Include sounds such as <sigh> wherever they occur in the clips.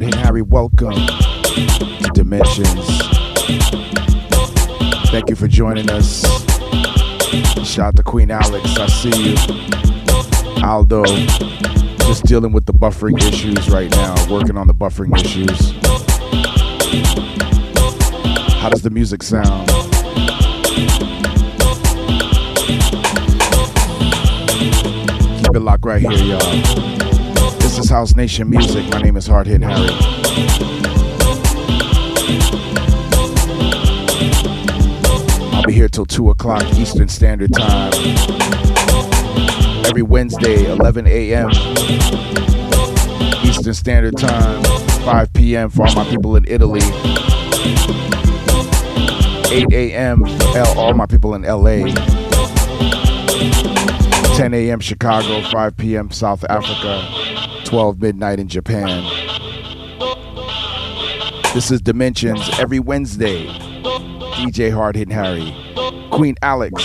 Hit Harry, welcome to Dimensions. Thank you for joining us. Shout out to Queen Alex, I see you. Aldo, just dealing with the buffering issues right now, working on the buffering issues. How does the music sound? Keep it locked right here, y'all. House Nation Music. My name is Hard Hit Harry. I'll be here till 2 o'clock Eastern Standard Time. Every Wednesday, 11 a.m. Eastern Standard Time, 5 p.m. for all my people in Italy. 8 a.m. for all my people in LA. 10 a.m. Chicago, 5 p.m. South Africa, 12 midnight in Japan. This is Dimensions every Wednesday. DJ Hard Hit Harry. Queen Alex,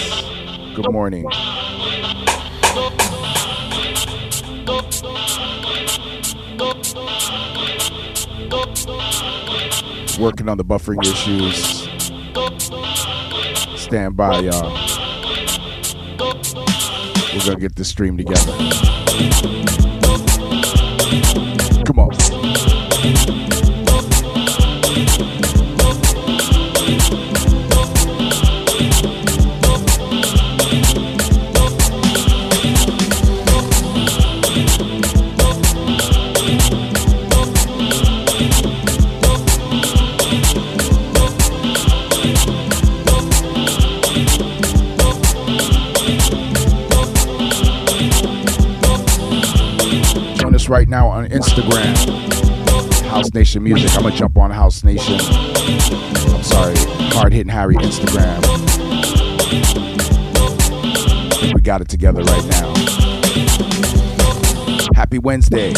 good morning. Working on the buffering issues. Stand by, y'all. We're gonna get this stream together. Come on. Right now on Instagram. House Nation Music. I'm gonna jump on House Nation. I'm sorry, Hard Hitting Harry Instagram. We got it together right now. Happy Wednesday.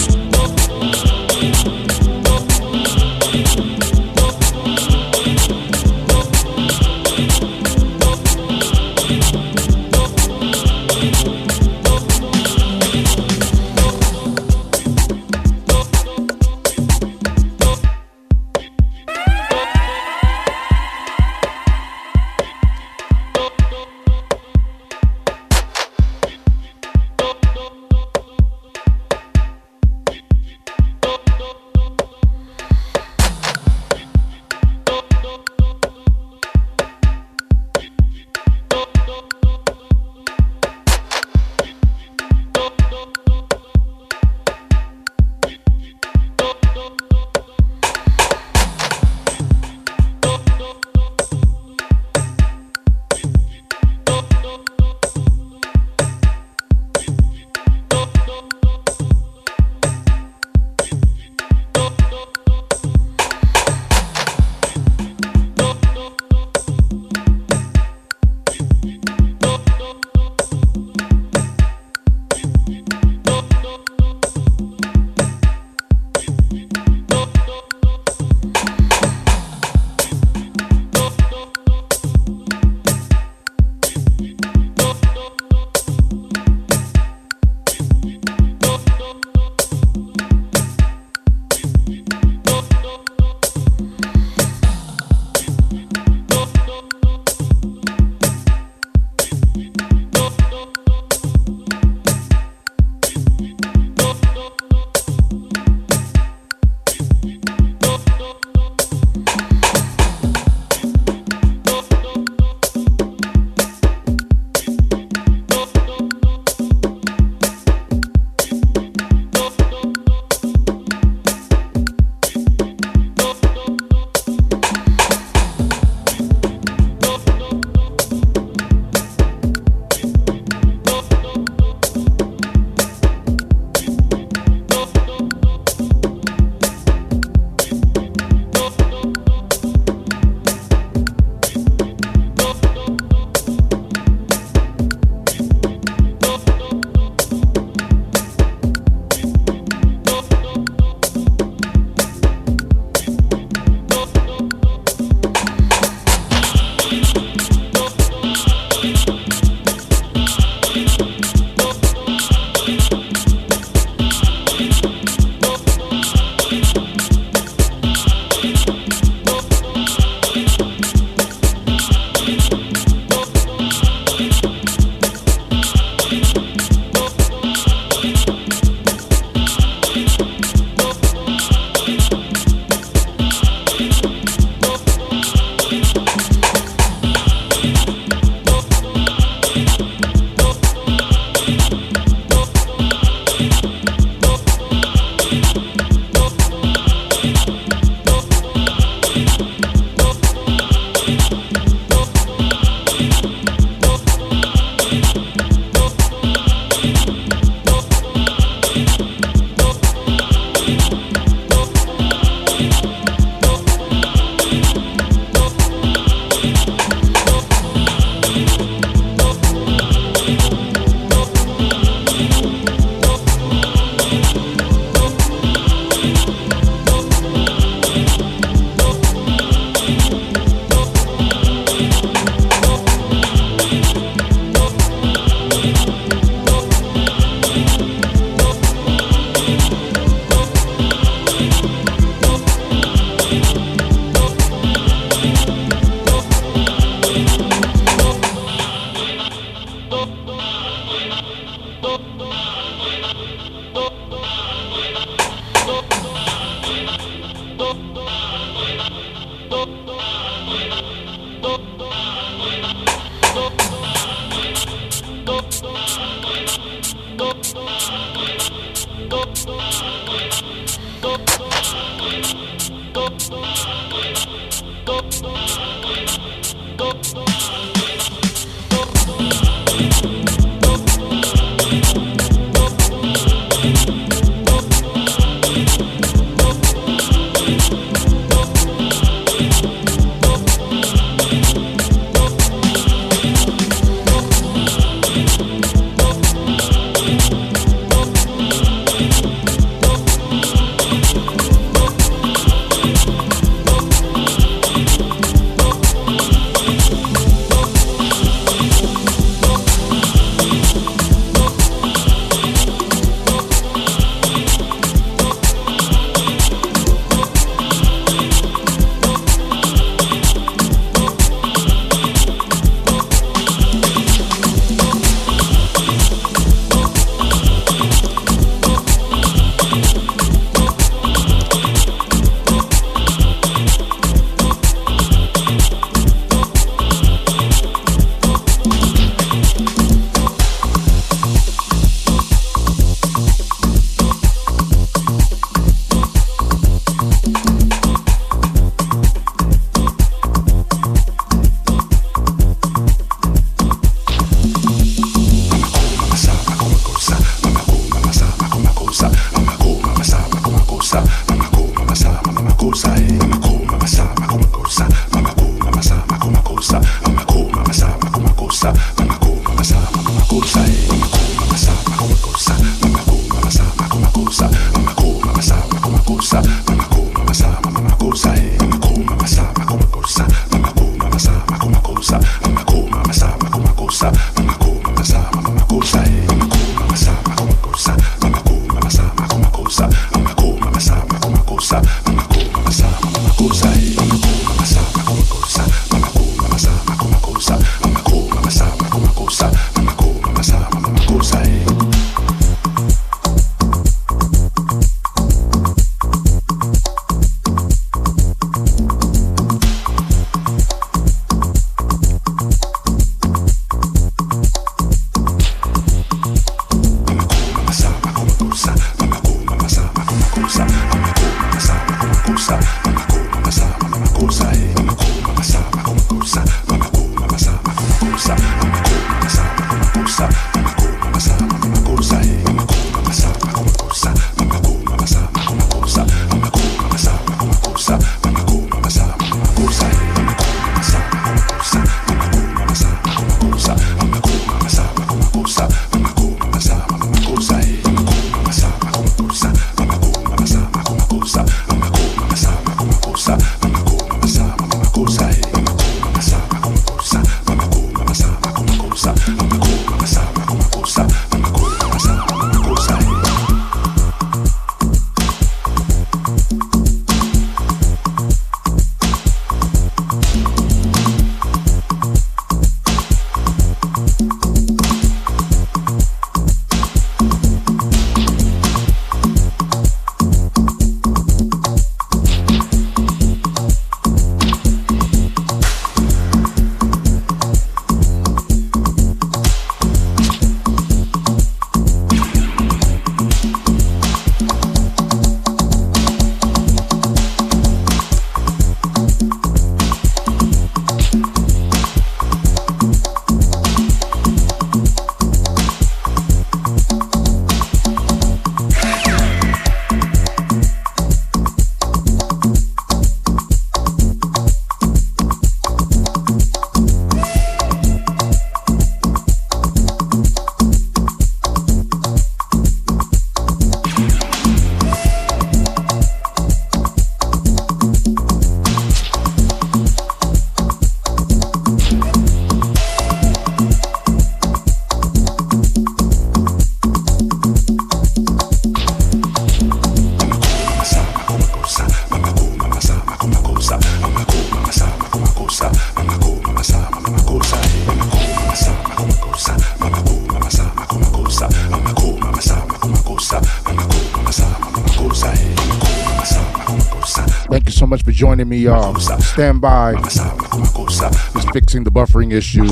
Joining me, y'all. Stand by. Just fixing the buffering issues.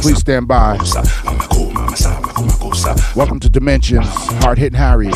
Please stand by. Welcome to Dimensions, Hard Hitting Harry.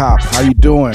Hop, how you doing?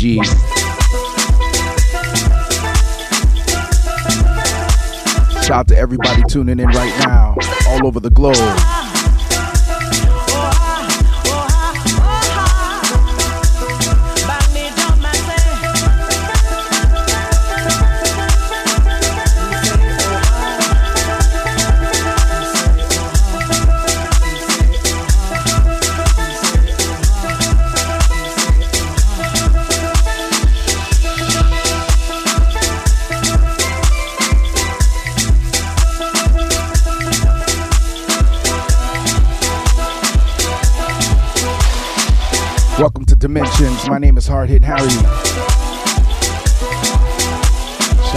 Shout out to everybody tuning in right now, all over the globe.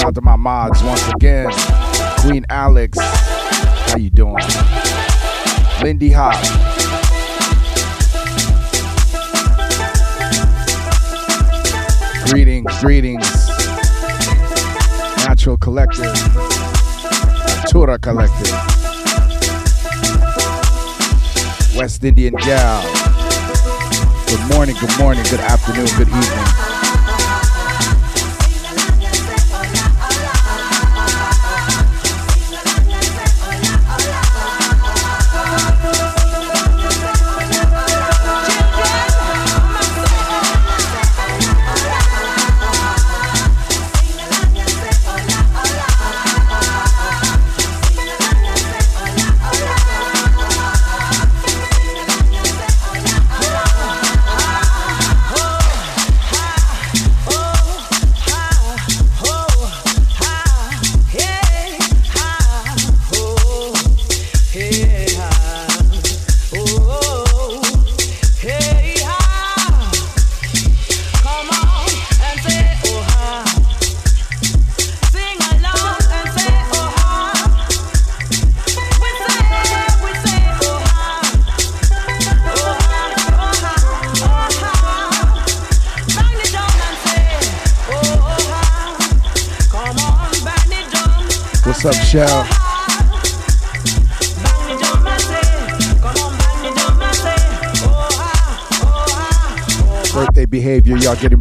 Out to my mods once again. Queen Alex. How you doing? Lindy Hop. Greetings, greetings. Natural Collective. Natura Collective. West Indian Gal. Good morning, good morning, good afternoon, good evening.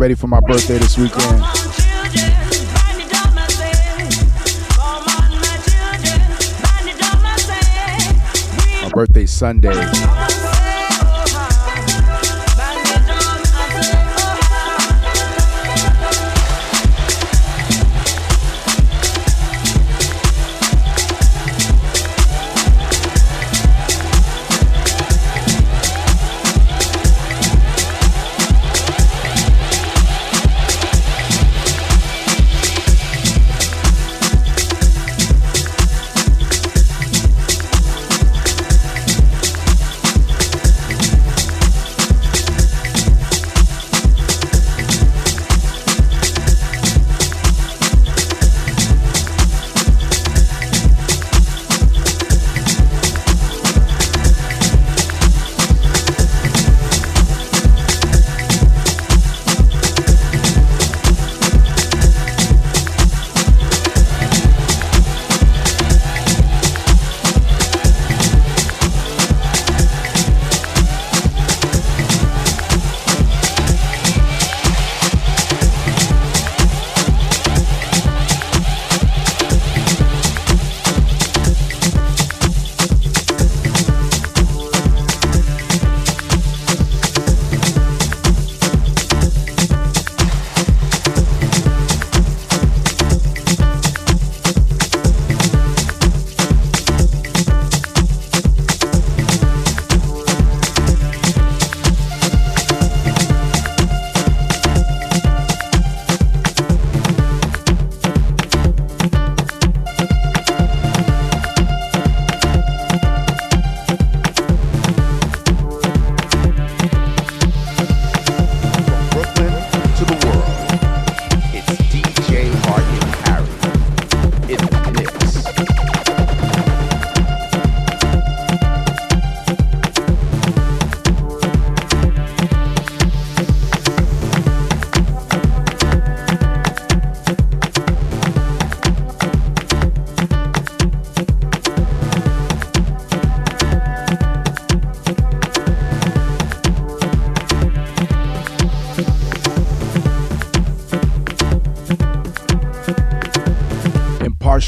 Ready for my birthday this weekend. My birthday Sunday.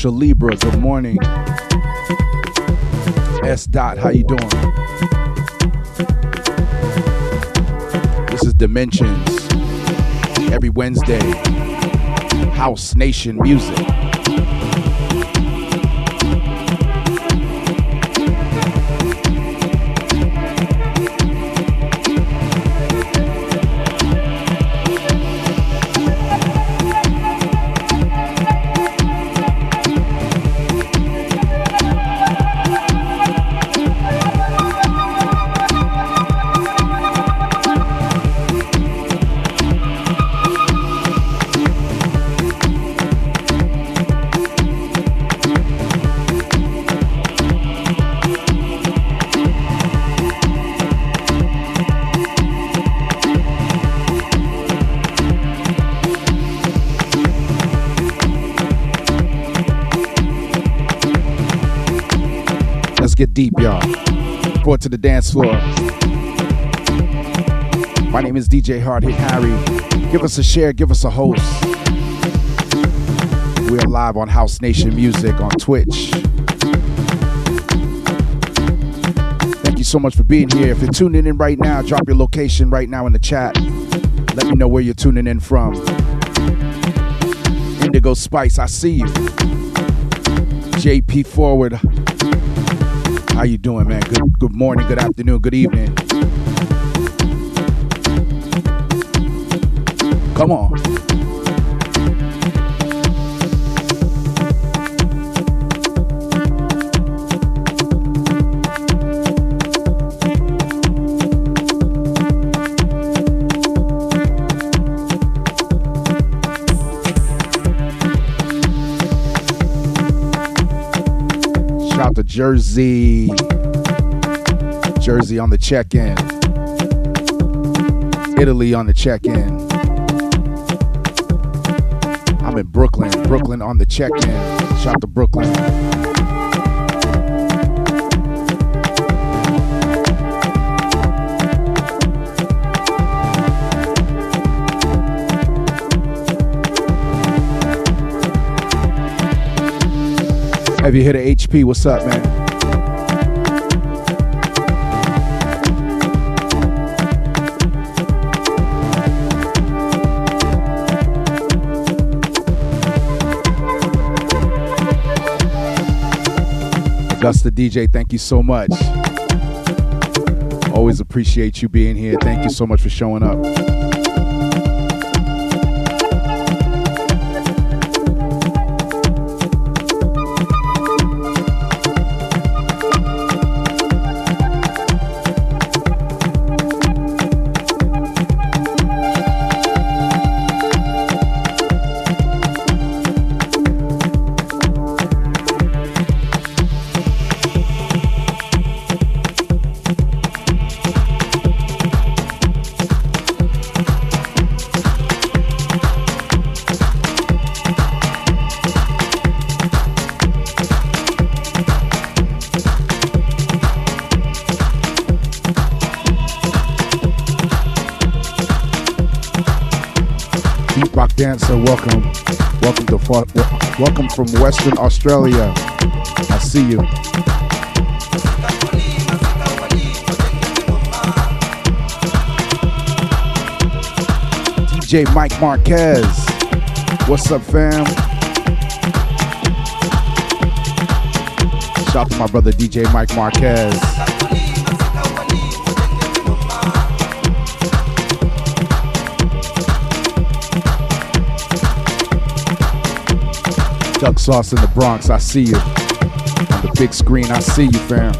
Social Libra, good morning. S. Dot, how you doing? This is Dimensions. Every Wednesday. House Nation Music. Deep, y'all. Brought to the dance floor. My name is DJ Hard Hit Harry. Give us a share, give us a host. We're live on House Nation Music on Twitch. Thank you so much for being here. If you're tuning in right now, drop your location right now in the chat. Let me know where you're tuning in from. Indigo Spice, I see you. JP Forward, how you doing, man? Good good morning, good afternoon, good evening. Come on. Jersey. Jersey on the check in. Italy on the check in. I'm in Brooklyn. Brooklyn on the check in. Shout to Brooklyn. Have you hit a HP? What's up, man? Augusta DJ, thank you so much. Always appreciate you being here. Thank you so much for showing up. Welcome. Welcome to far, welcome from Western Australia. I see you. DJ Mike Marquez. What's up, fam? Shout out to my brother DJ Mike Marquez. Duck Sauce in the Bronx, I see you. On the big screen, I see you, fam.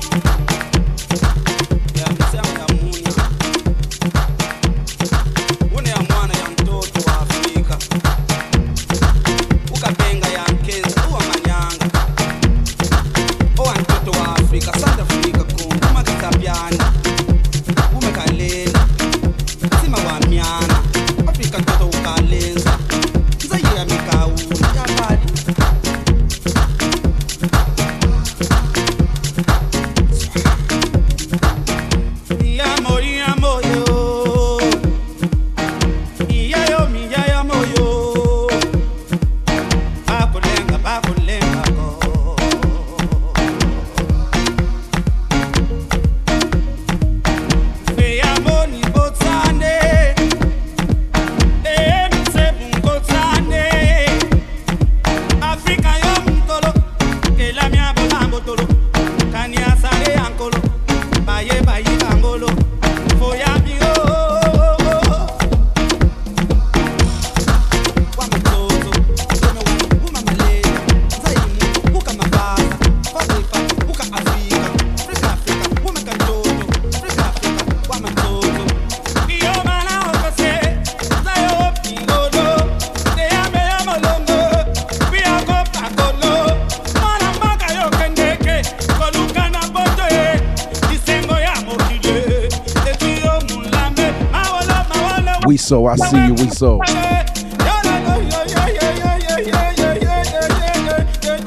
So.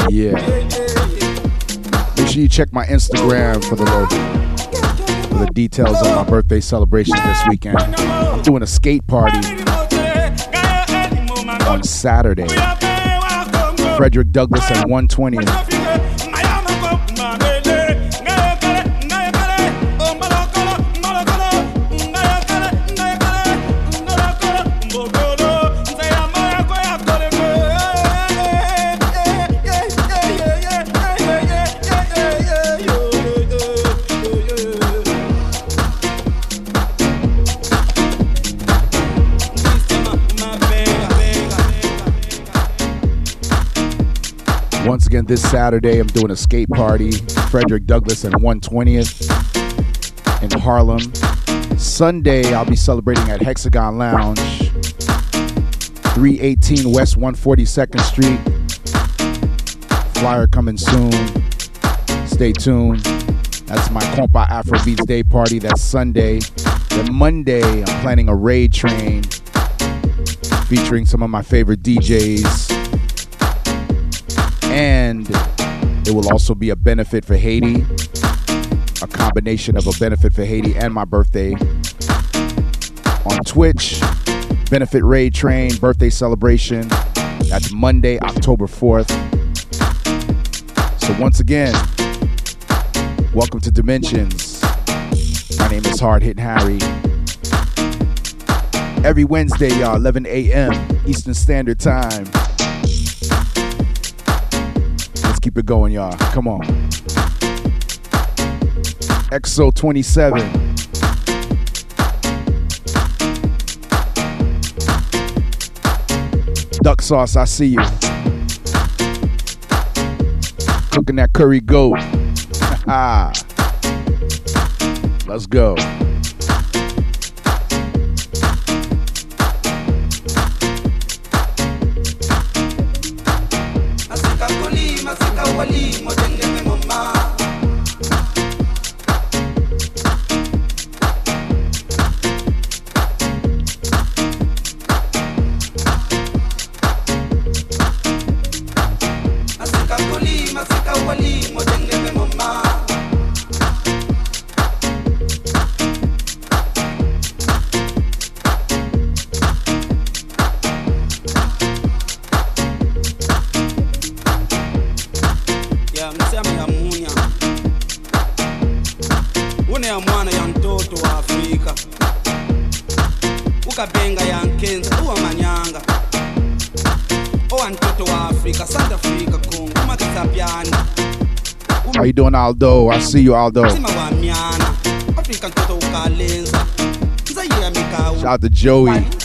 Yeah. Make sure you check my Instagram for the for the details of my birthday celebration this weekend. I'm doing a skate party on Saturday. Frederick Douglass at 120. This Saturday. I'm doing a skate party, Frederick Douglass and 120th in Harlem. Sunday, I'll be celebrating at Hexagon Lounge, 318 West 142nd Street. Flyer coming soon. Stay tuned. That's my Compa Afrobeats Day party. That's Sunday. Then Monday, I'm planning a raid train featuring some of my favorite DJs and it will also be a benefit for Haiti, a combination of a benefit for Haiti and my birthday. On Twitch, benefit raid train, birthday celebration. That's Monday, October 4th. So, once again, welcome to Dimensions. My name is Hard Hit Harry. Every Wednesday, y'all, 11 a.m. Eastern Standard Time keep it going, y'all. Come on. EXO 27. Duck sauce, I see you. Cooking that curry goat. <laughs> Ah. Let's go. Aldo. I see you, Aldo. Shout out to Joey.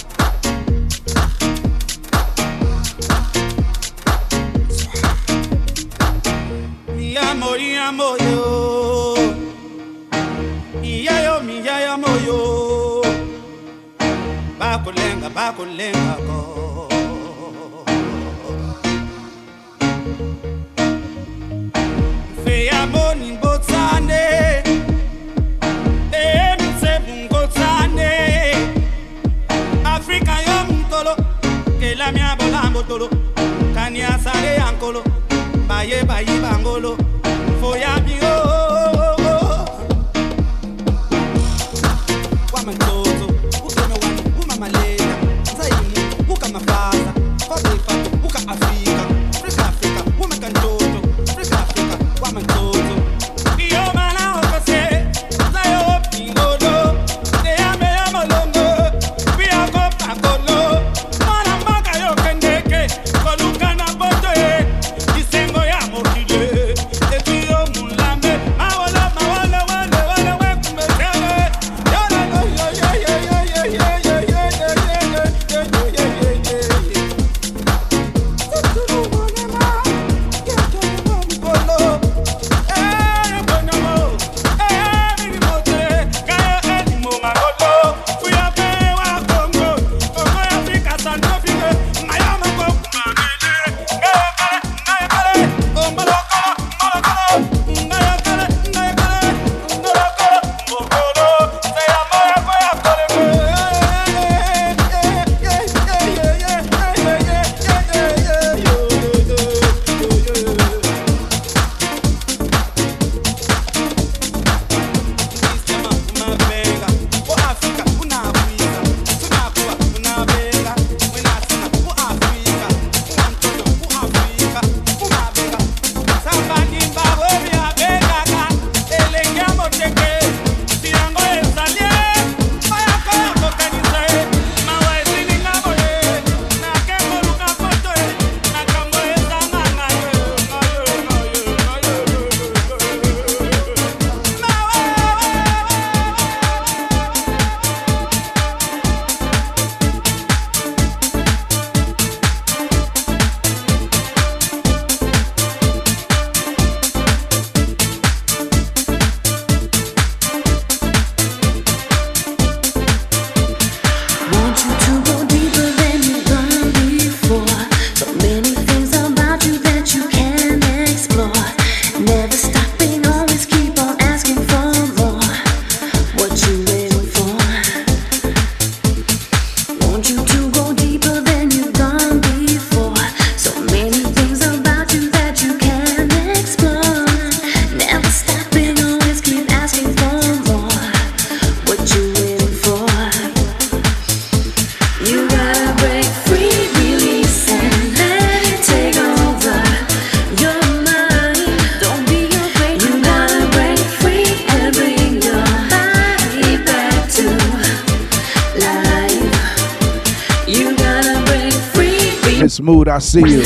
See you.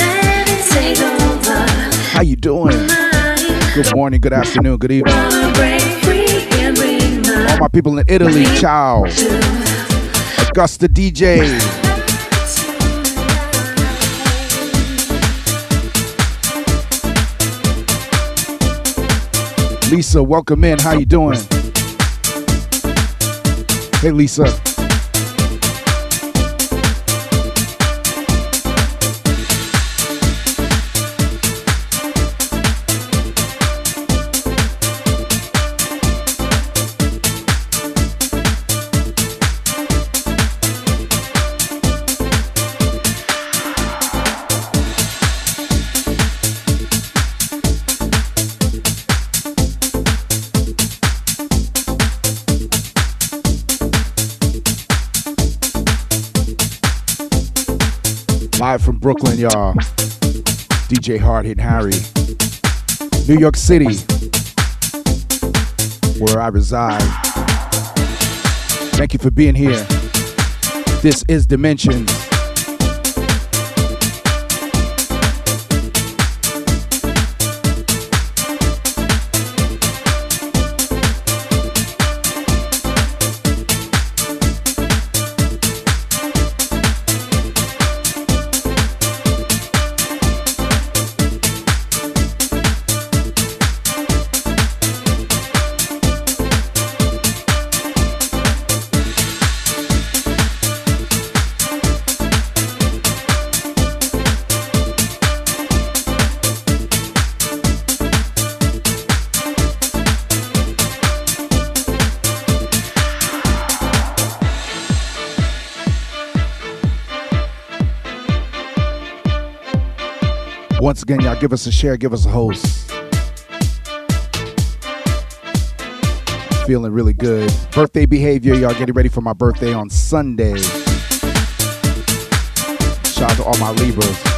How you doing? Good morning, good afternoon, good evening. All my people in Italy, ciao. Augusta DJ. Lisa, welcome in. How you doing? Hey, Lisa. Brooklyn, y'all. DJ Hard Hit Harry. New York City, where I reside. Thank you for being here. This is Dimensions. Give us a share, give us a host. Feeling really good. Birthday behavior, y'all getting ready for my birthday on Sunday. Shout out to all my Libras.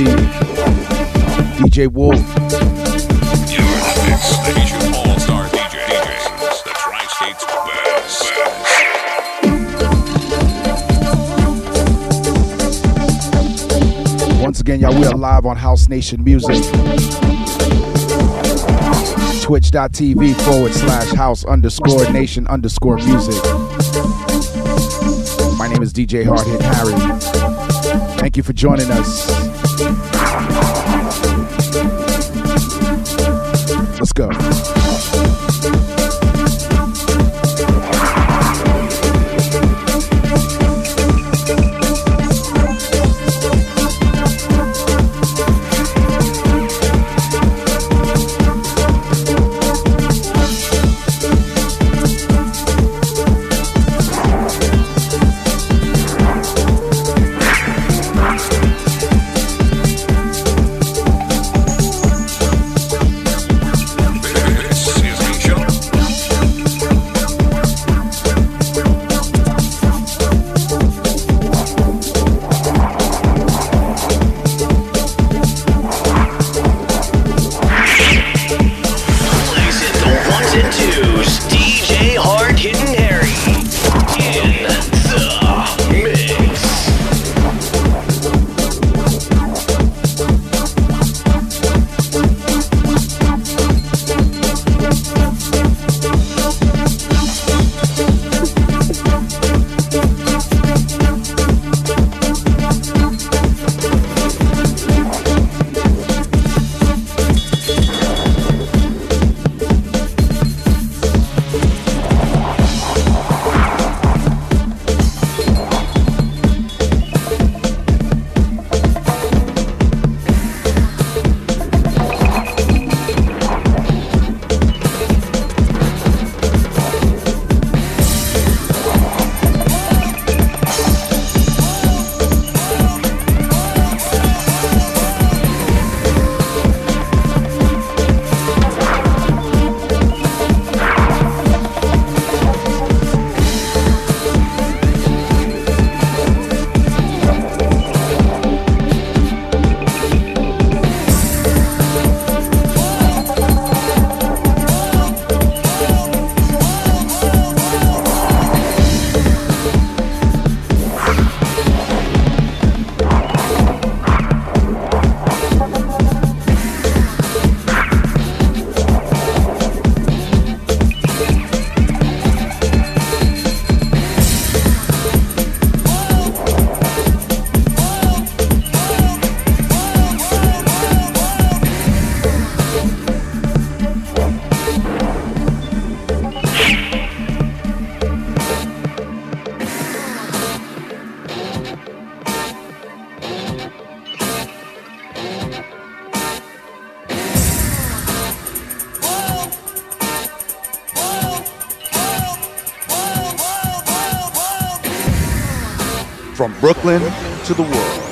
See DJ Wolf. You're the mix. The Haitian All-Star DJ. DJs. The Tri-State's best. Once again, y'all, we are live on House Nation Music. Twitch.tv forward slash house underscore nation underscore music. My name is DJ Hard Hit Harry. Thank you for joining us. Go. Brooklyn to the world,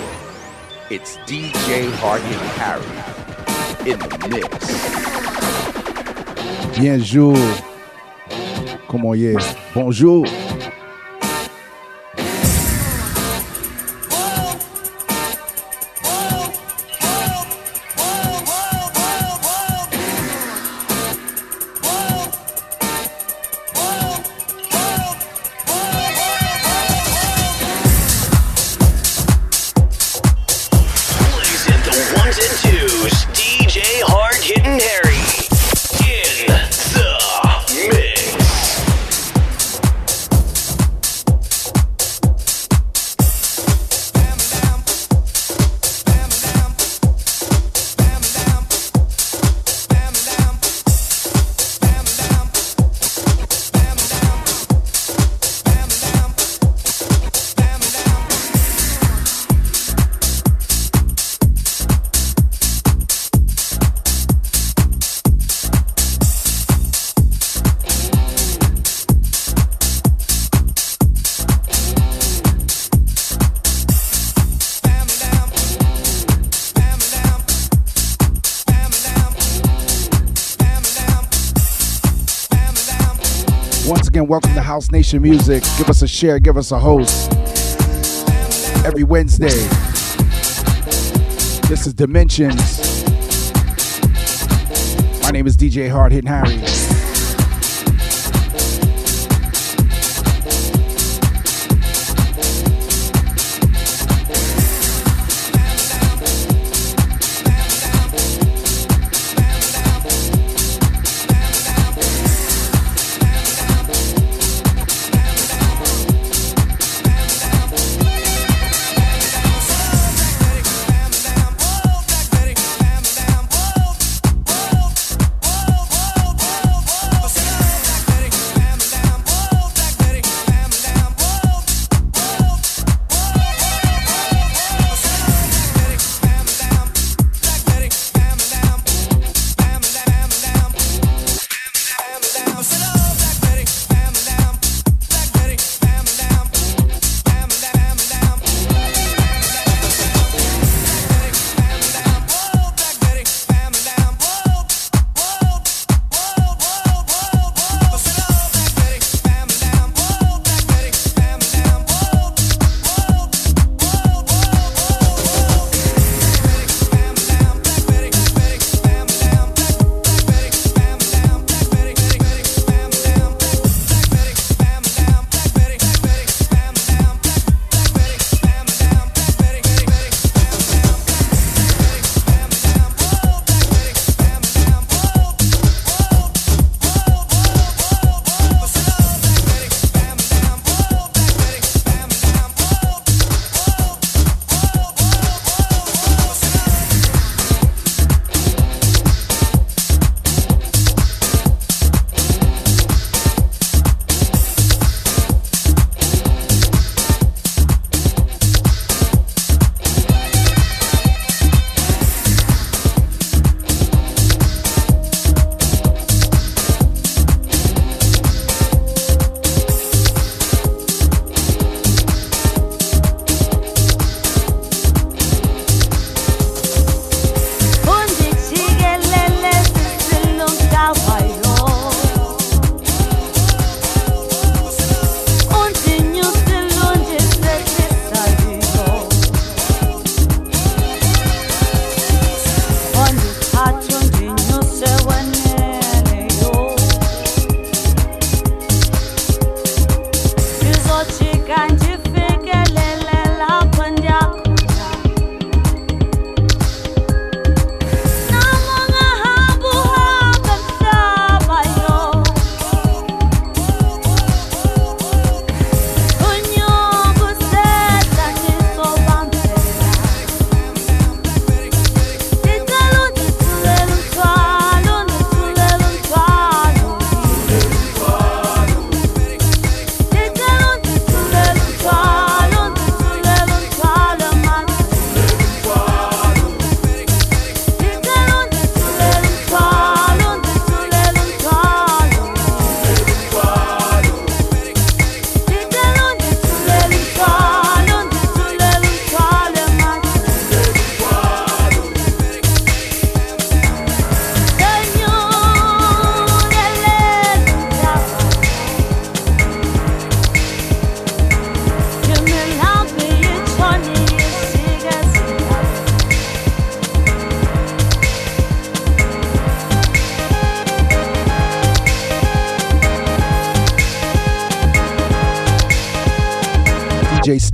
it's DJ Hard Hitting Harry in the mix. Bienjour. Comment y est? Bonjour. Nation Music. Give us a share, give us a host. Every Wednesday. This is Dimensions. My name is DJ Hard Hitting Harry.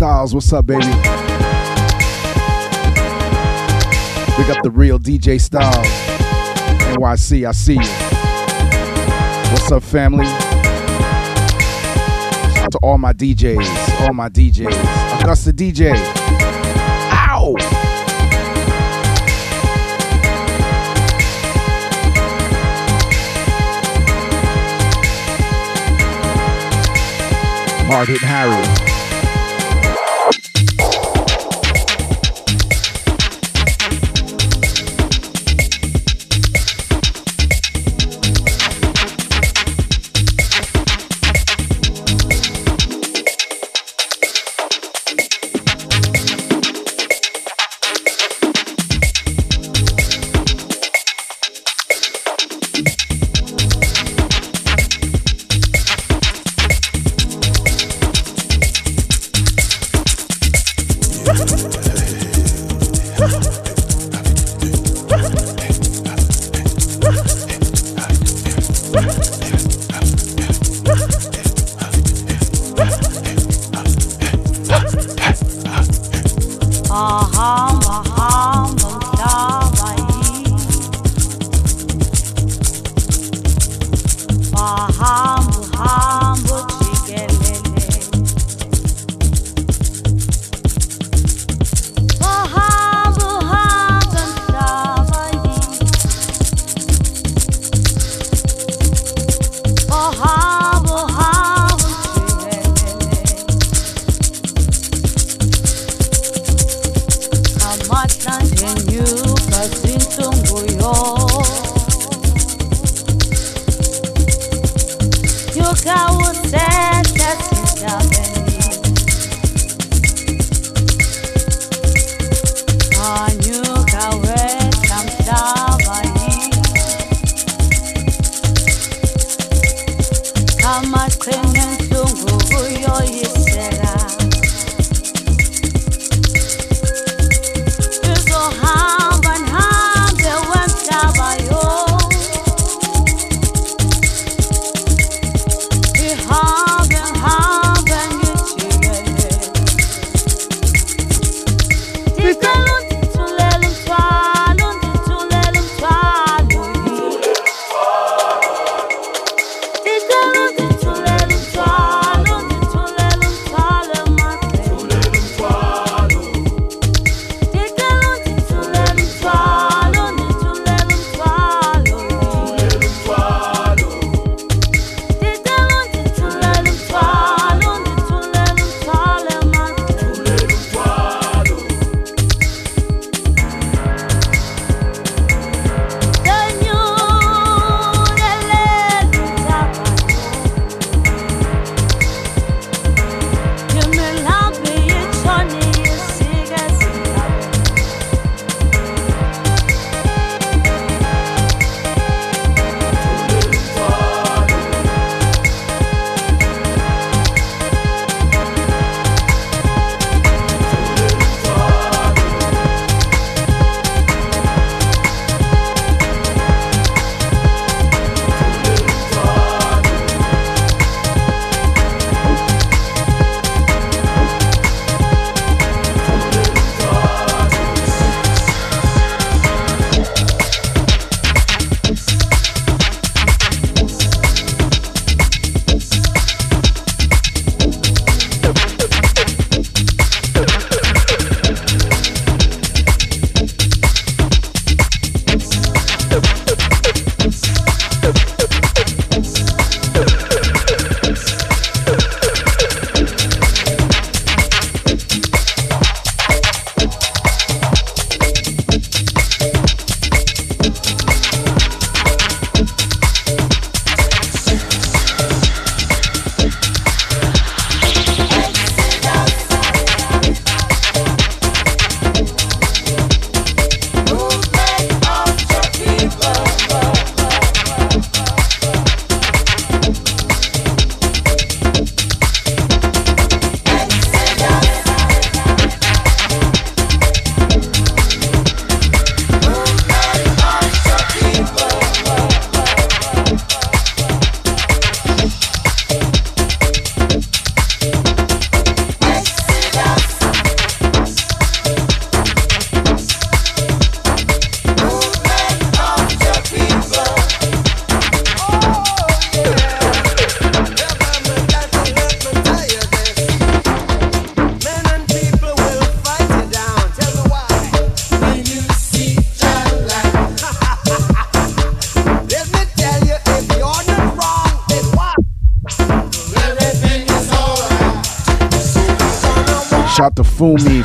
Styles. What's up, baby? Big up the real DJ Styles. NYC, I see you. What's up, family? Shout out to all my DJs, all my DJs. Augusta DJ. Ow! Hard hit Harry. todo.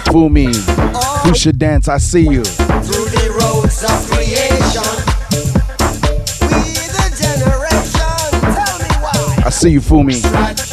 Fumi, Fumi. Who should dance? I see you. through the roads of creation. We the generation, tell me why. I see you, fool Fumi.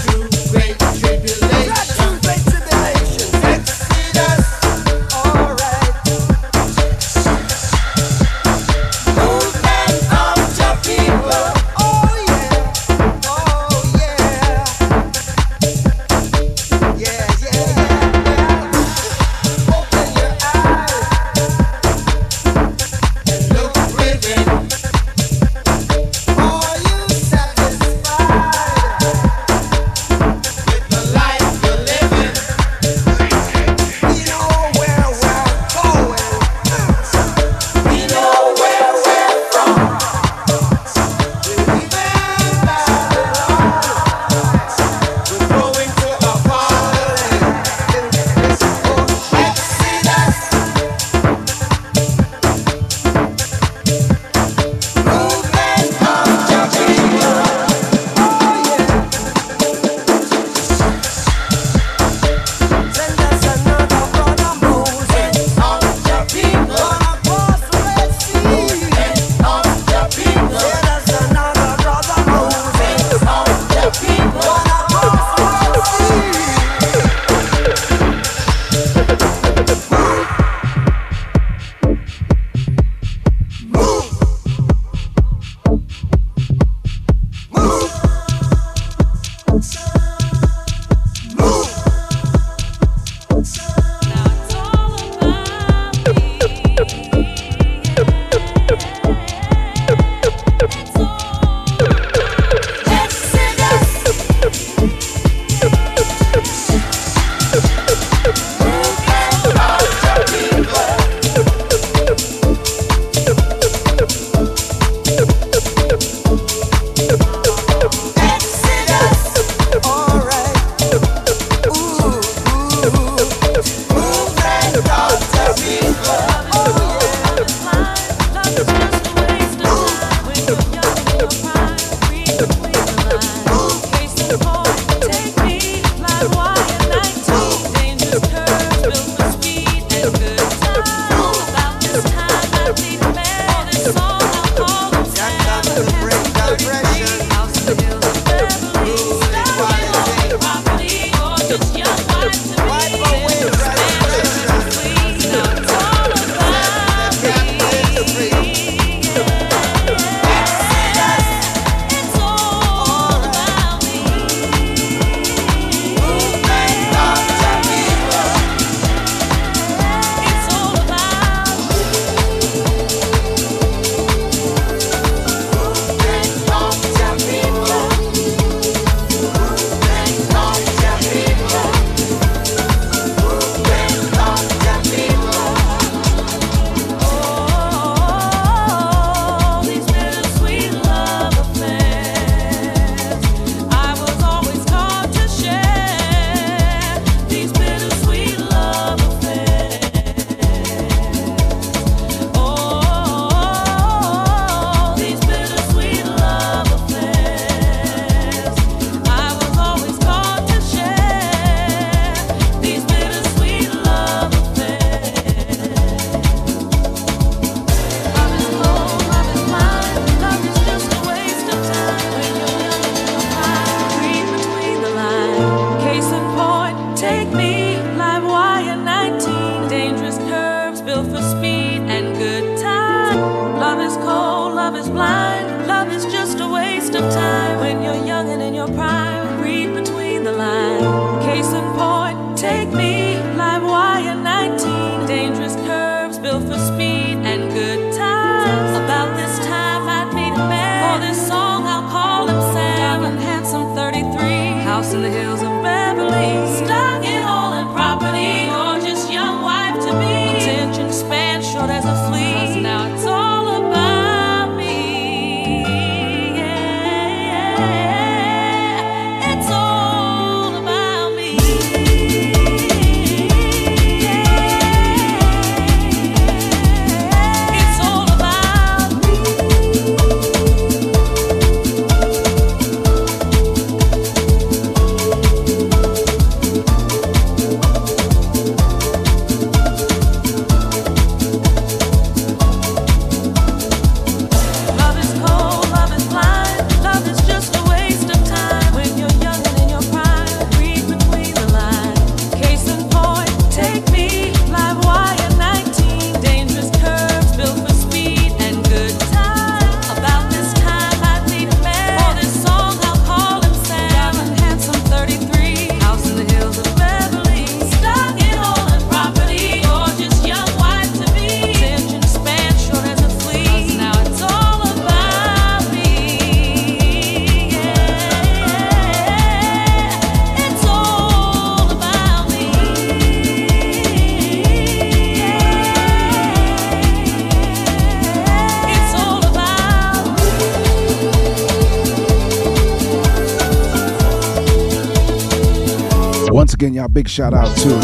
big shout out to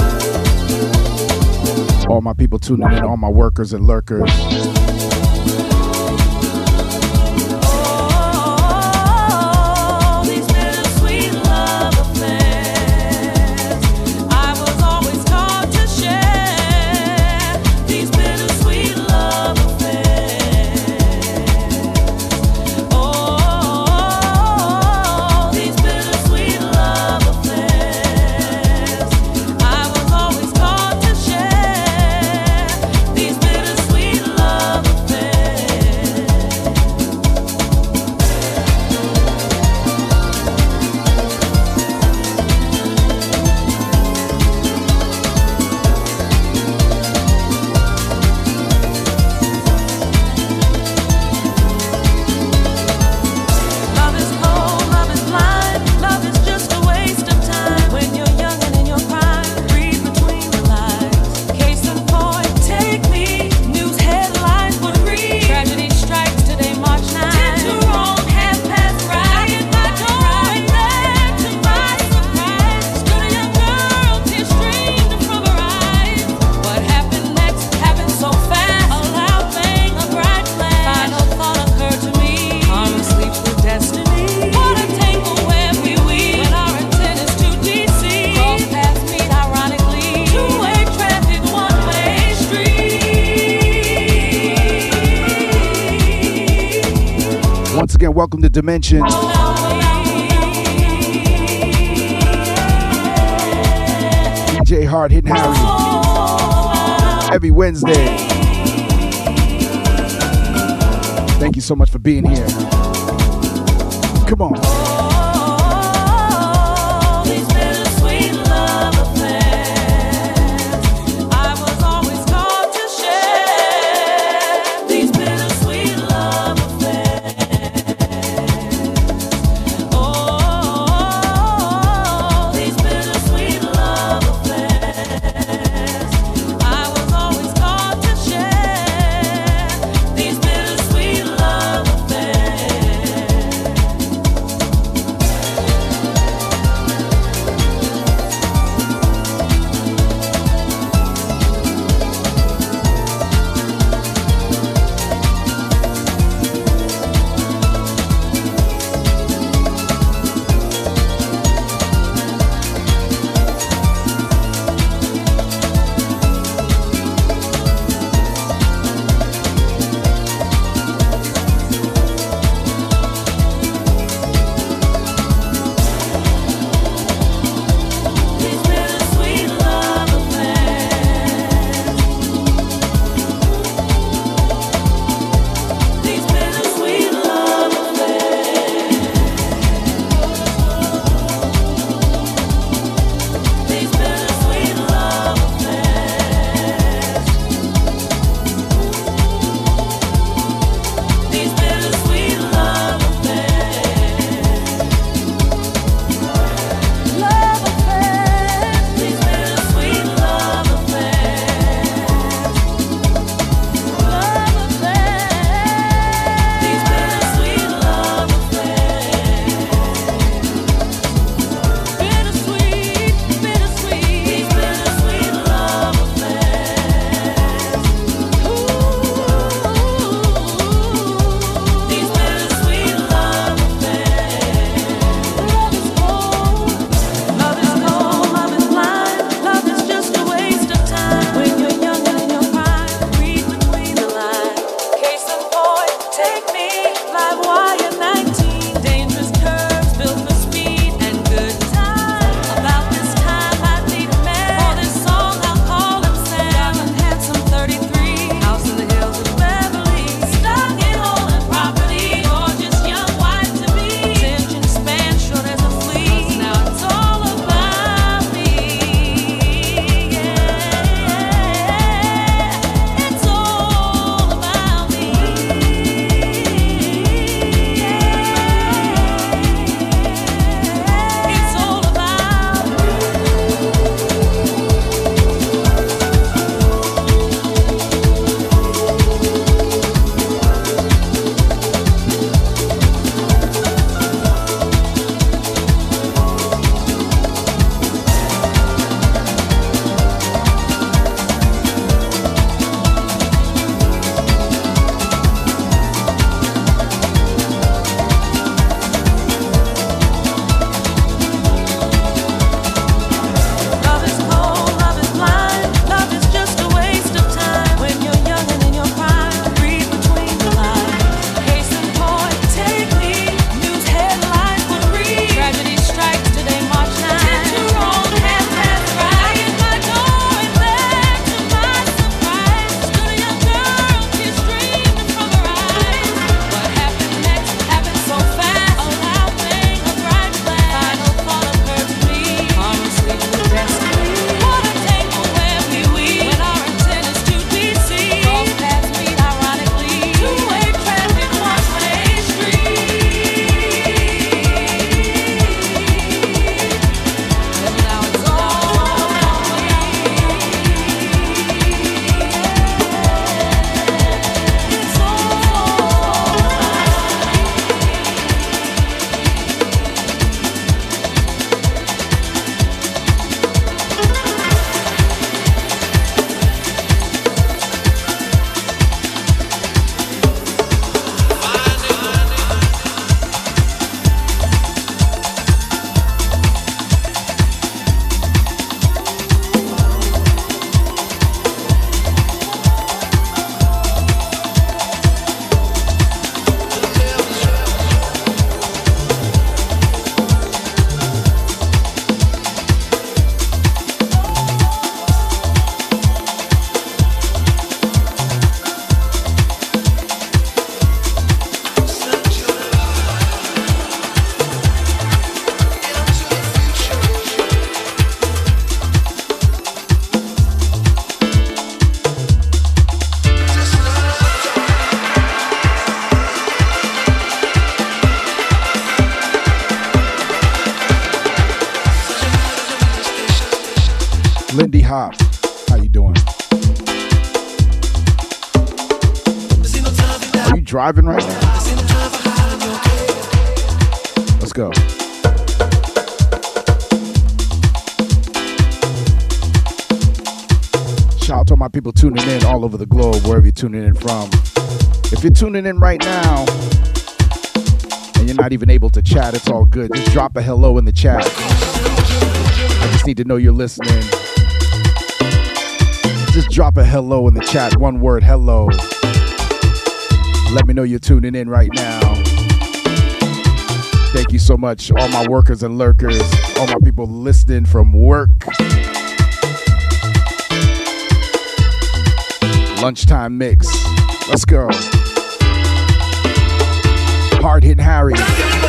all my people tuning in, all my workers and lurkers. dimension. DJ Hard hitting Harry every Wednesday. Thank you so much for being here. Come on. If you're tuning in right now and you're not even able to chat, it's all good. Just drop a hello in the chat. I just need to know you're listening. Just drop a hello in the chat. One word, hello. Let me know you're tuning in right now. Thank you so much, all my workers and lurkers, all my people listening from work. Lunchtime mix. Let's go. Hard hitting Harry.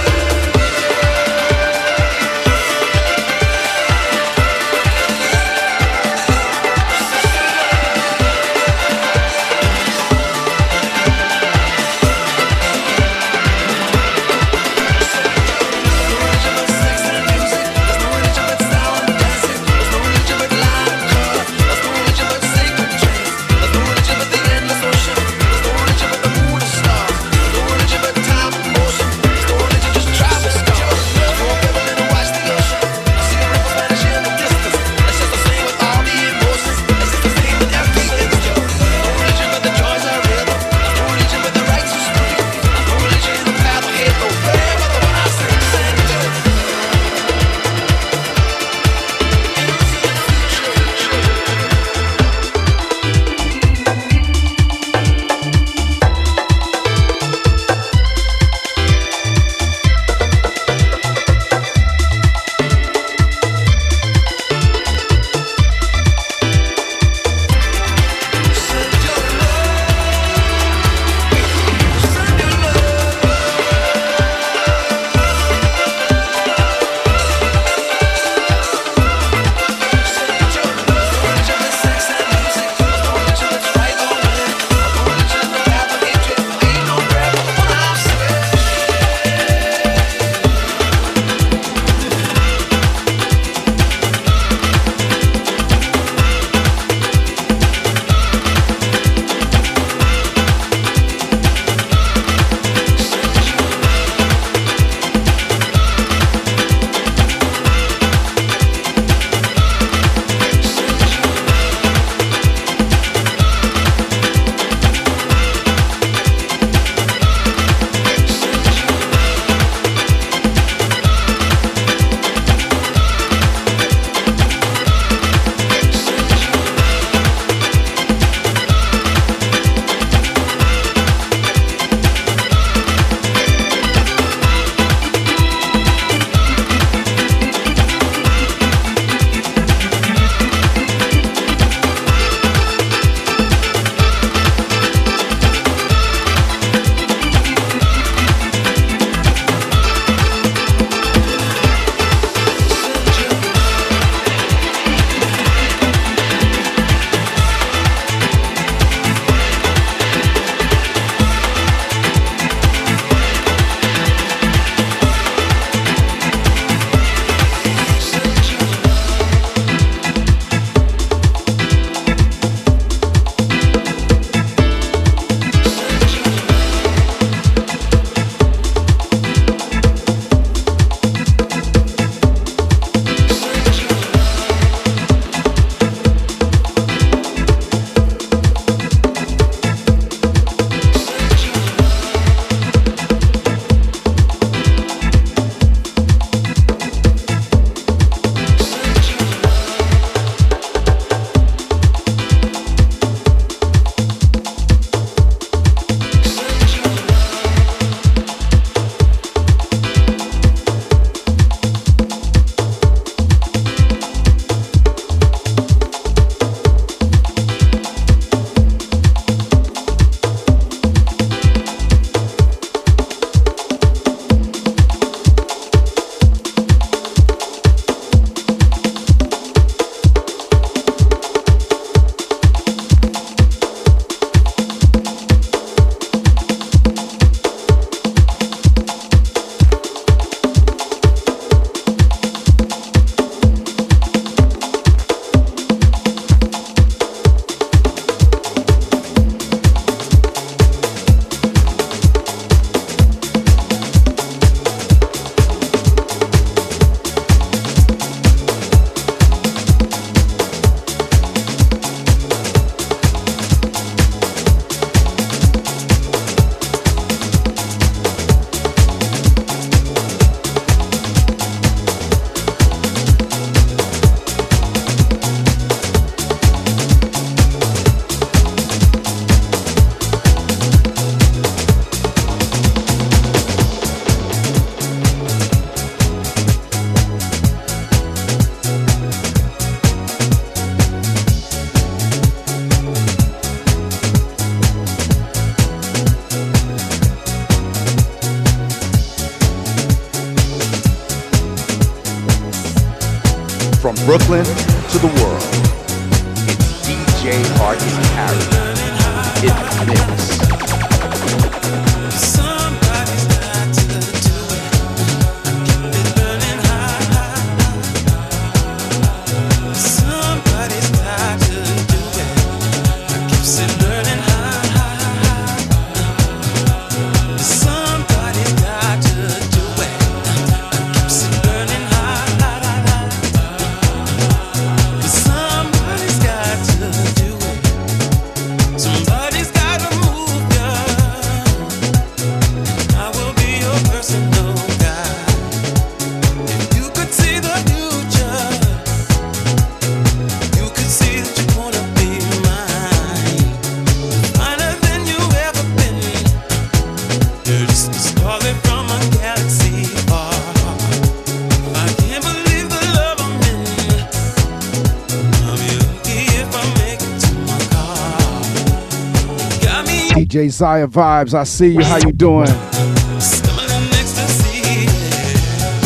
Desire Vibes. I see you. How you doing?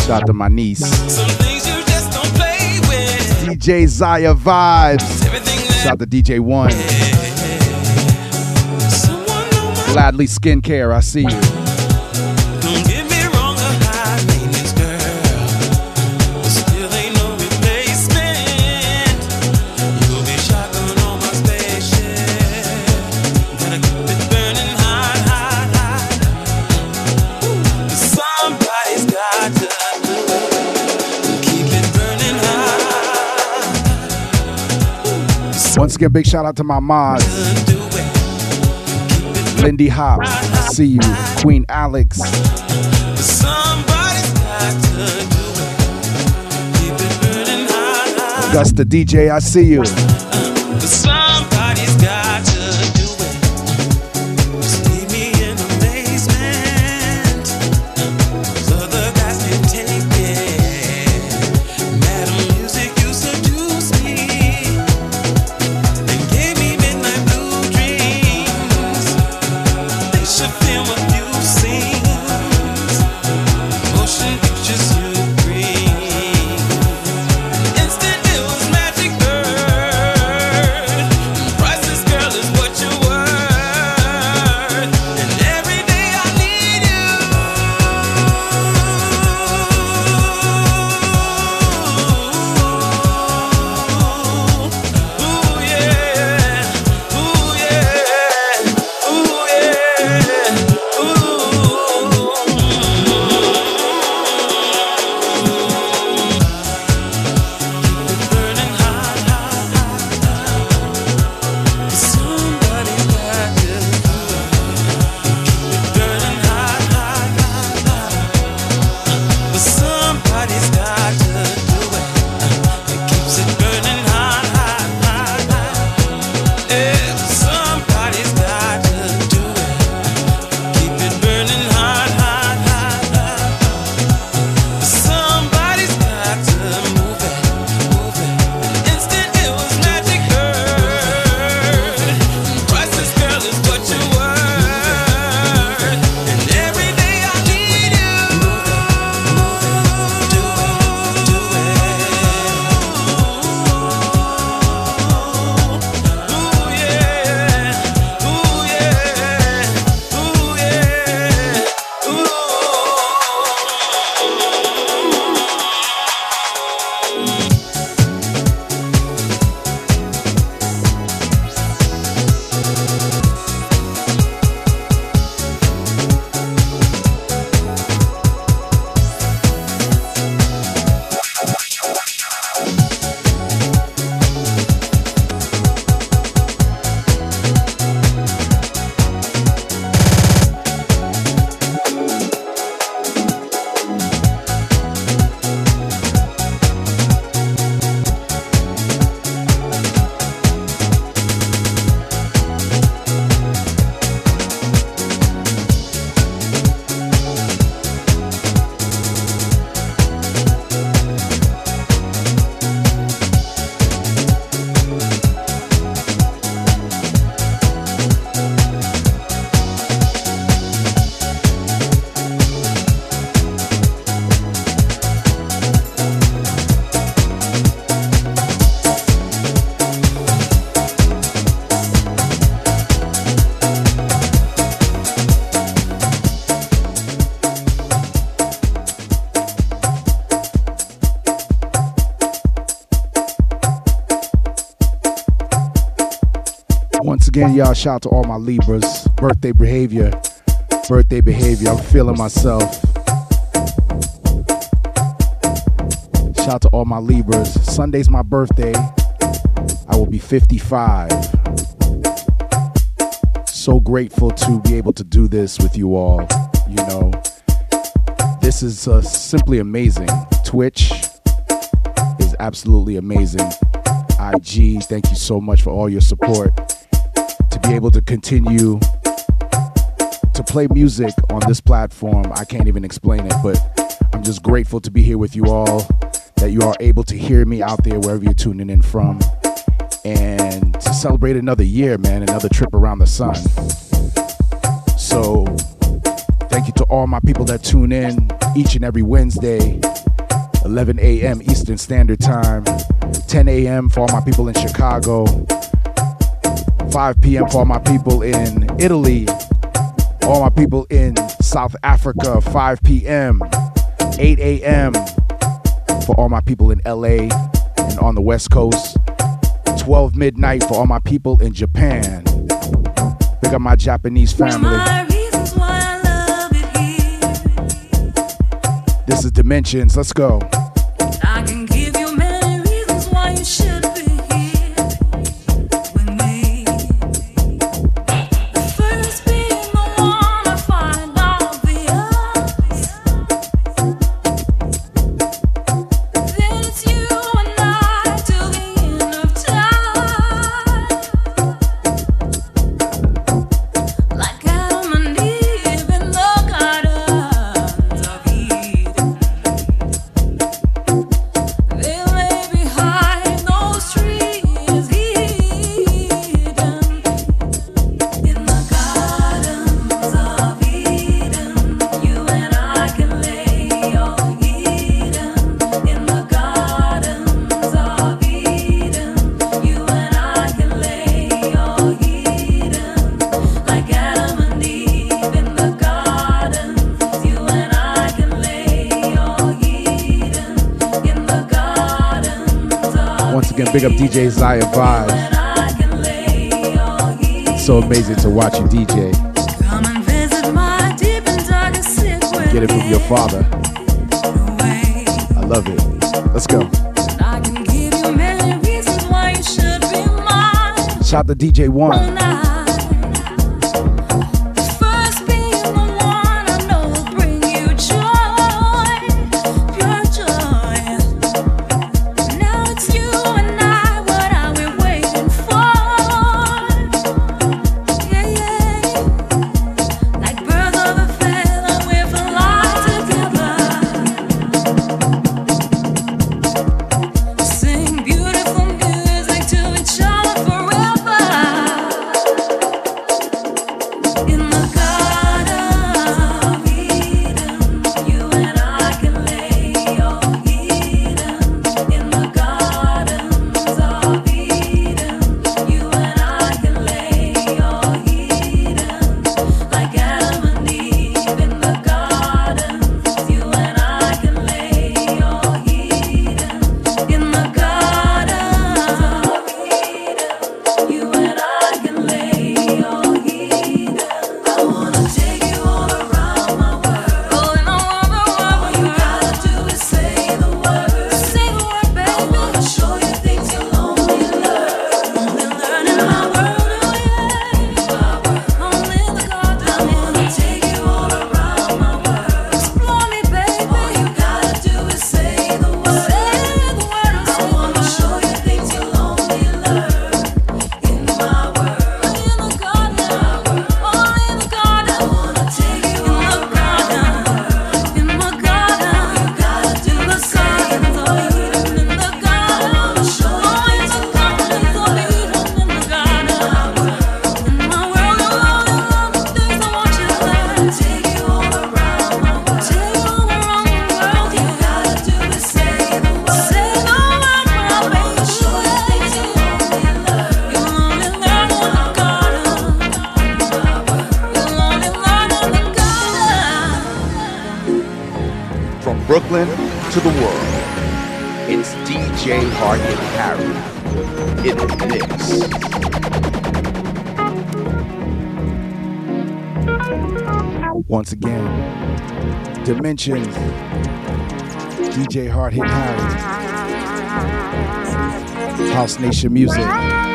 Shout out to my niece. DJ Zaya Vibes. Shout out to DJ One. Gladly Skincare. I see you. again, big shout out to my mods. Lindy Hop, see you. Queen Alex. Gus the DJ, I see you. Again, y'all, shout out to all my Libras. Birthday behavior. Birthday behavior. I'm feeling myself. Shout out to all my Libras. Sunday's my birthday. I will be 55. So grateful to be able to do this with you all. You know, this is uh, simply amazing. Twitch is absolutely amazing. IG, thank you so much for all your support. Be able to continue to play music on this platform, I can't even explain it, but I'm just grateful to be here with you all, that you are able to hear me out there wherever you're tuning in from, and to celebrate another year, man, another trip around the sun. So, thank you to all my people that tune in each and every Wednesday, 11 a.m. Eastern Standard Time, 10 a.m. for all my people in Chicago, 5 p.m. for all my people in Italy, all my people in South Africa, 5 p.m., 8 a.m. for all my people in LA and on the West Coast, 12 midnight for all my people in Japan. Big up my Japanese family. My reasons why I love it here. This is Dimensions. Let's go. Big up DJ Zaya Vibe. and I can lay all hidden. So amazing to watch you DJ. Come and visit my deep and darkest secret. Get it from your father. I love it. Let's go. I can give you many reasons why you should be mine. Shout to DJ One. DJ Hard Hit House, House Nation Music.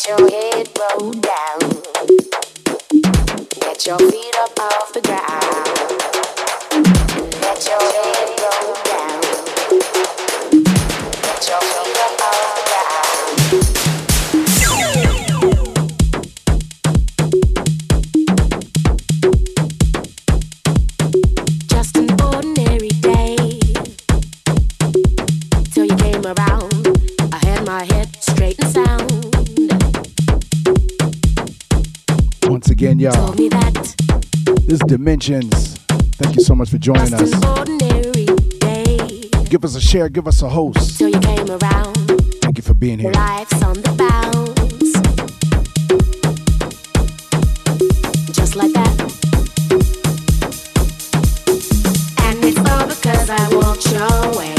Let your head roll down. Get your feet up off the ground. This is Dimensions. Thank you so much for joining us. Give us a share, give us a host. You came around. Thank you for being here. Life's on the bounce. Just like that. And it's all because I walked your way.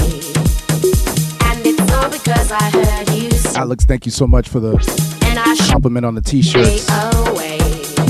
And it's all because I heard you. Alex, thank you so much for the compliment on the t-shirts.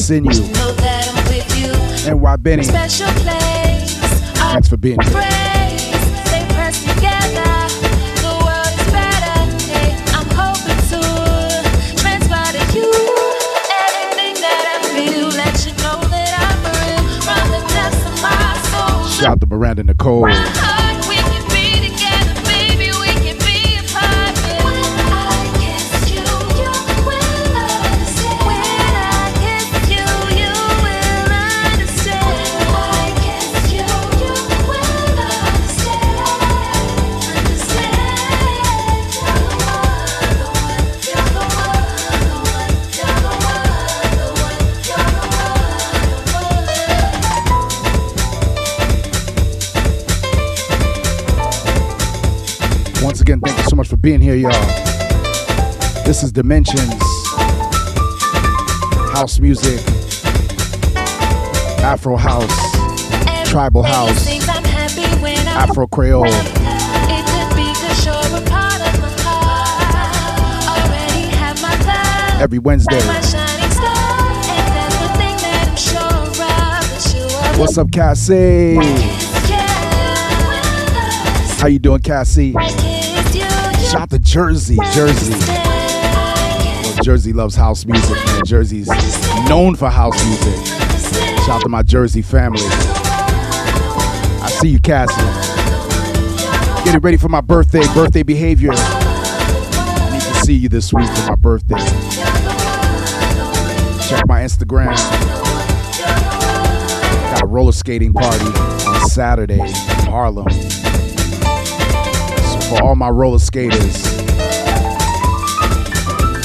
sinew. you. dimensions, house music, Afro house, tribal house, Afro Creole. Every Wednesday. What's up, Cassie? How you doing, Cassie? Shot the Jersey, Jersey. Jersey loves house music, man. Jersey's known for house music. Shout out to my Jersey family. I see you, Cassie. Getting ready for my birthday, birthday behavior. I need to see you this week for my birthday. Check my Instagram. Got a roller skating party on Saturday in Harlem. So for all my roller skaters,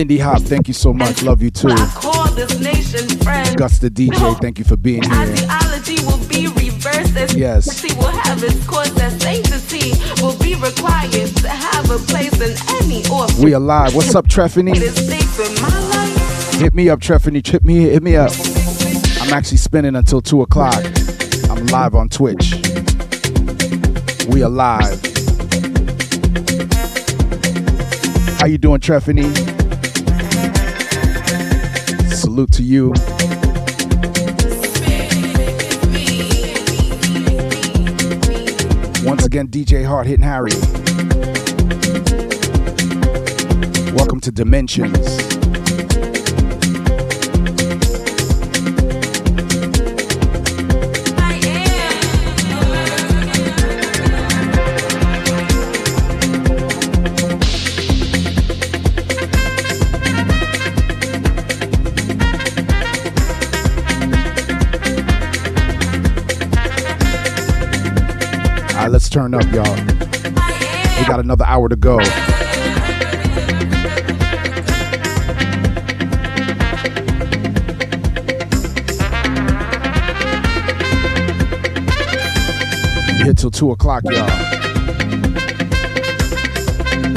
Lindy Hop, thank you so much. Love you too. Gus the DJ, thank you for being here. Ideology will be reversed. Yes. Will have its course sanctity will be required to have a place in any office. We alive. What's up, Treffany? Hit me up, Treffany. Hit me, hit me up. I'm actually spinning until 2 o'clock. I'm live on Twitch. We alive. How you doing, Treffany? Salute to you. Once again, DJ Hard Hitting Harry. Welcome to Dimensions. turn up, y'all. We got another hour to go. Hit till 2 o'clock, y'all.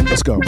Let's go.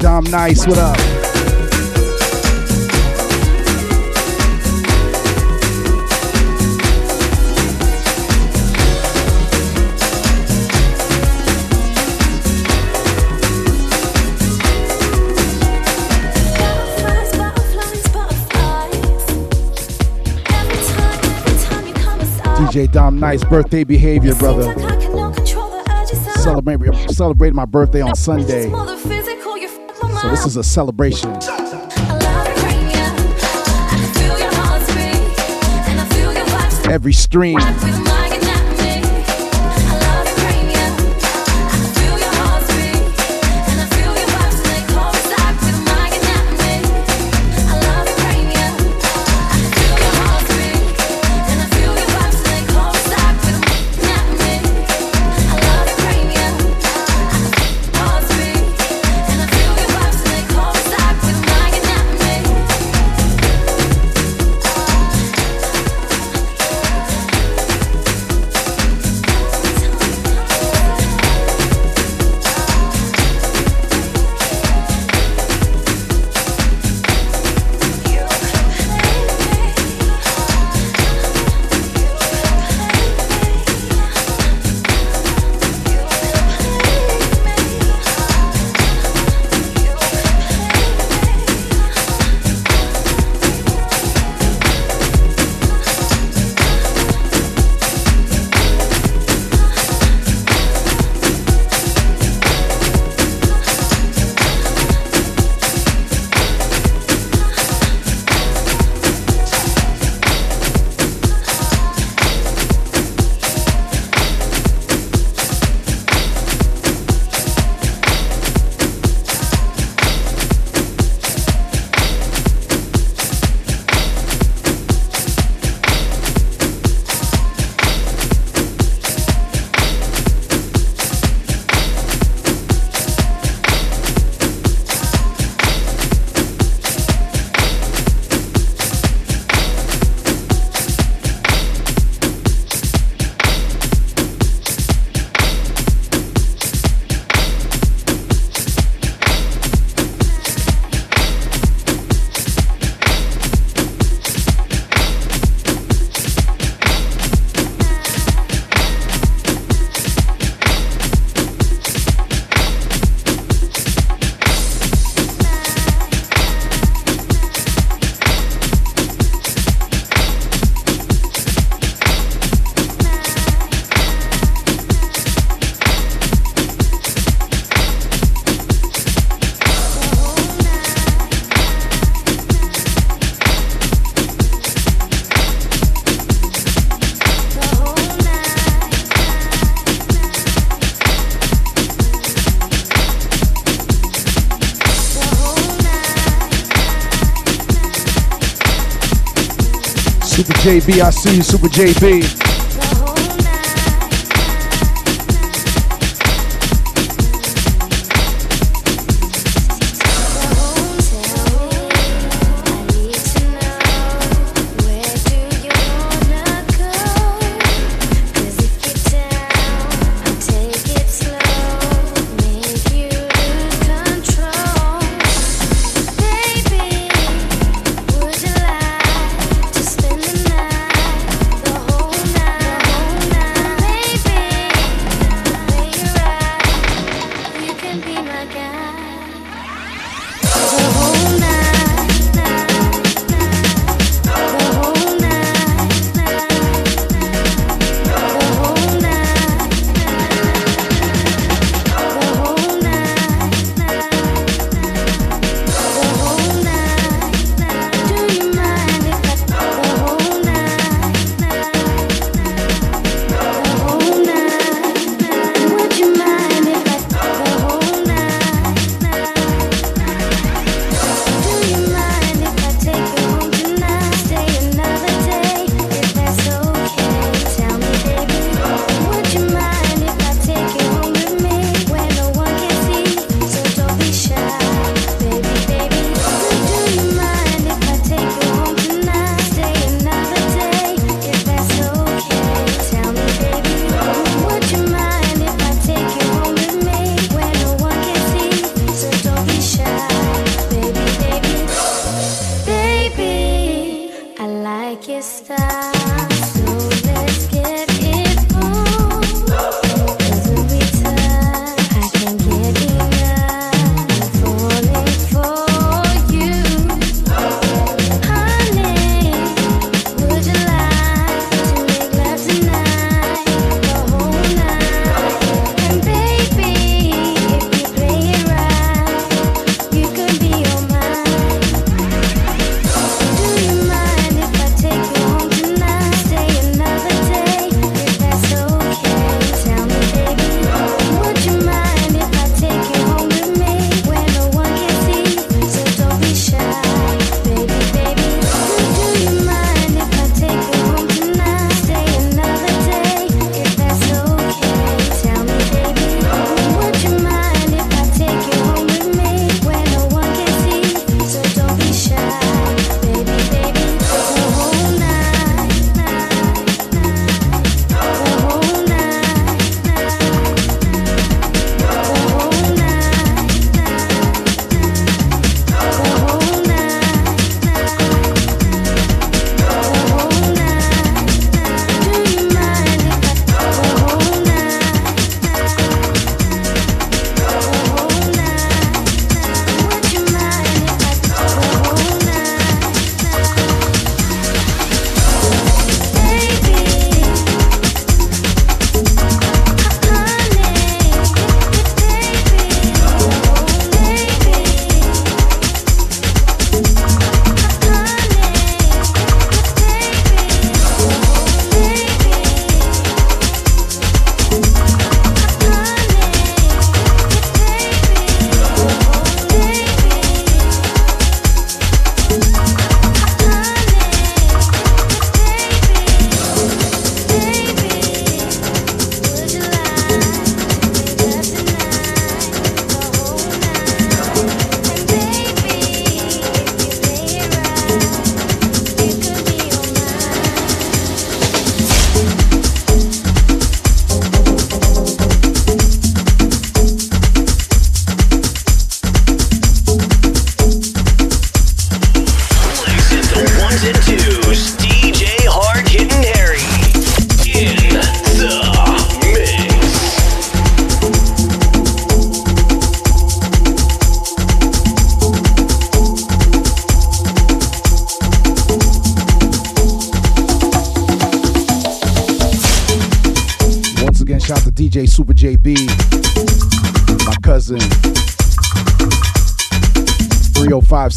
Dom Nice, what up? DJ Dom Nice birthday behavior, brother. Celebrate, celebrate my birthday on Sunday. So this is a celebration. Every stream. JB, I see you, Super JB.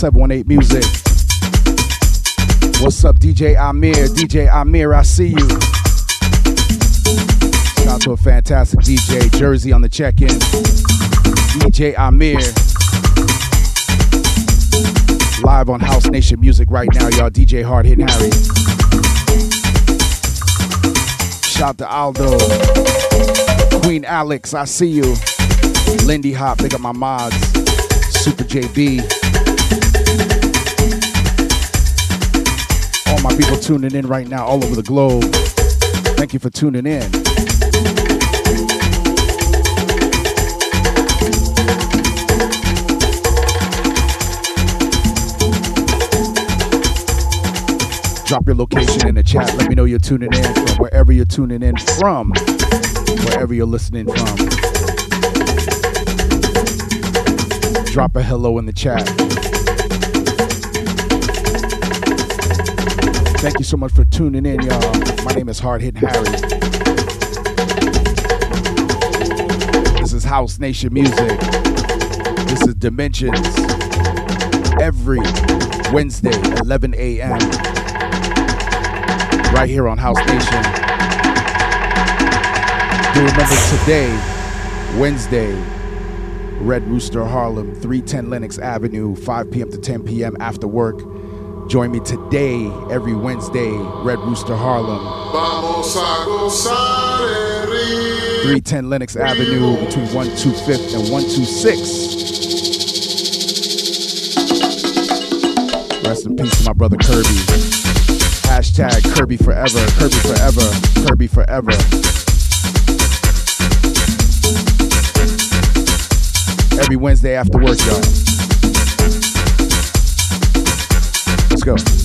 718 Music. What's up, DJ Amir? DJ Amir, I see you. Shout out to a fantastic DJ, Jersey on the check in. DJ Amir. Live on House Nation Music right now, y'all. DJ Hard Hitting Harry. Shout out to Aldo. Queen Alex, I see you. Lindy Hop, they got my mods. Super JB. My people tuning in right now all over the globe. Thank you for tuning in. Drop your location in the chat. Let me know you're tuning in from wherever you're tuning in from, wherever you're listening from. Drop a hello in the chat. Thank you so much for tuning in, y'all. My name is Hard Hitting Harry. This is House Nation Music. This is Dimensions. Every Wednesday, 11 a.m. Right here on House Nation. Do remember today, Wednesday, Red Rooster Harlem, 310 Lenox Avenue, 5 p.m. to 10 p.m. after work. Join me today, every Wednesday, Red Rooster Harlem, Vamos a gozar el ritmo. 310 Lenox Avenue, between 125th and 126. Rest in peace to my brother Kirby. Hashtag Kirby forever, Kirby forever, Kirby forever. Every Wednesday after work, y'all. Let's go.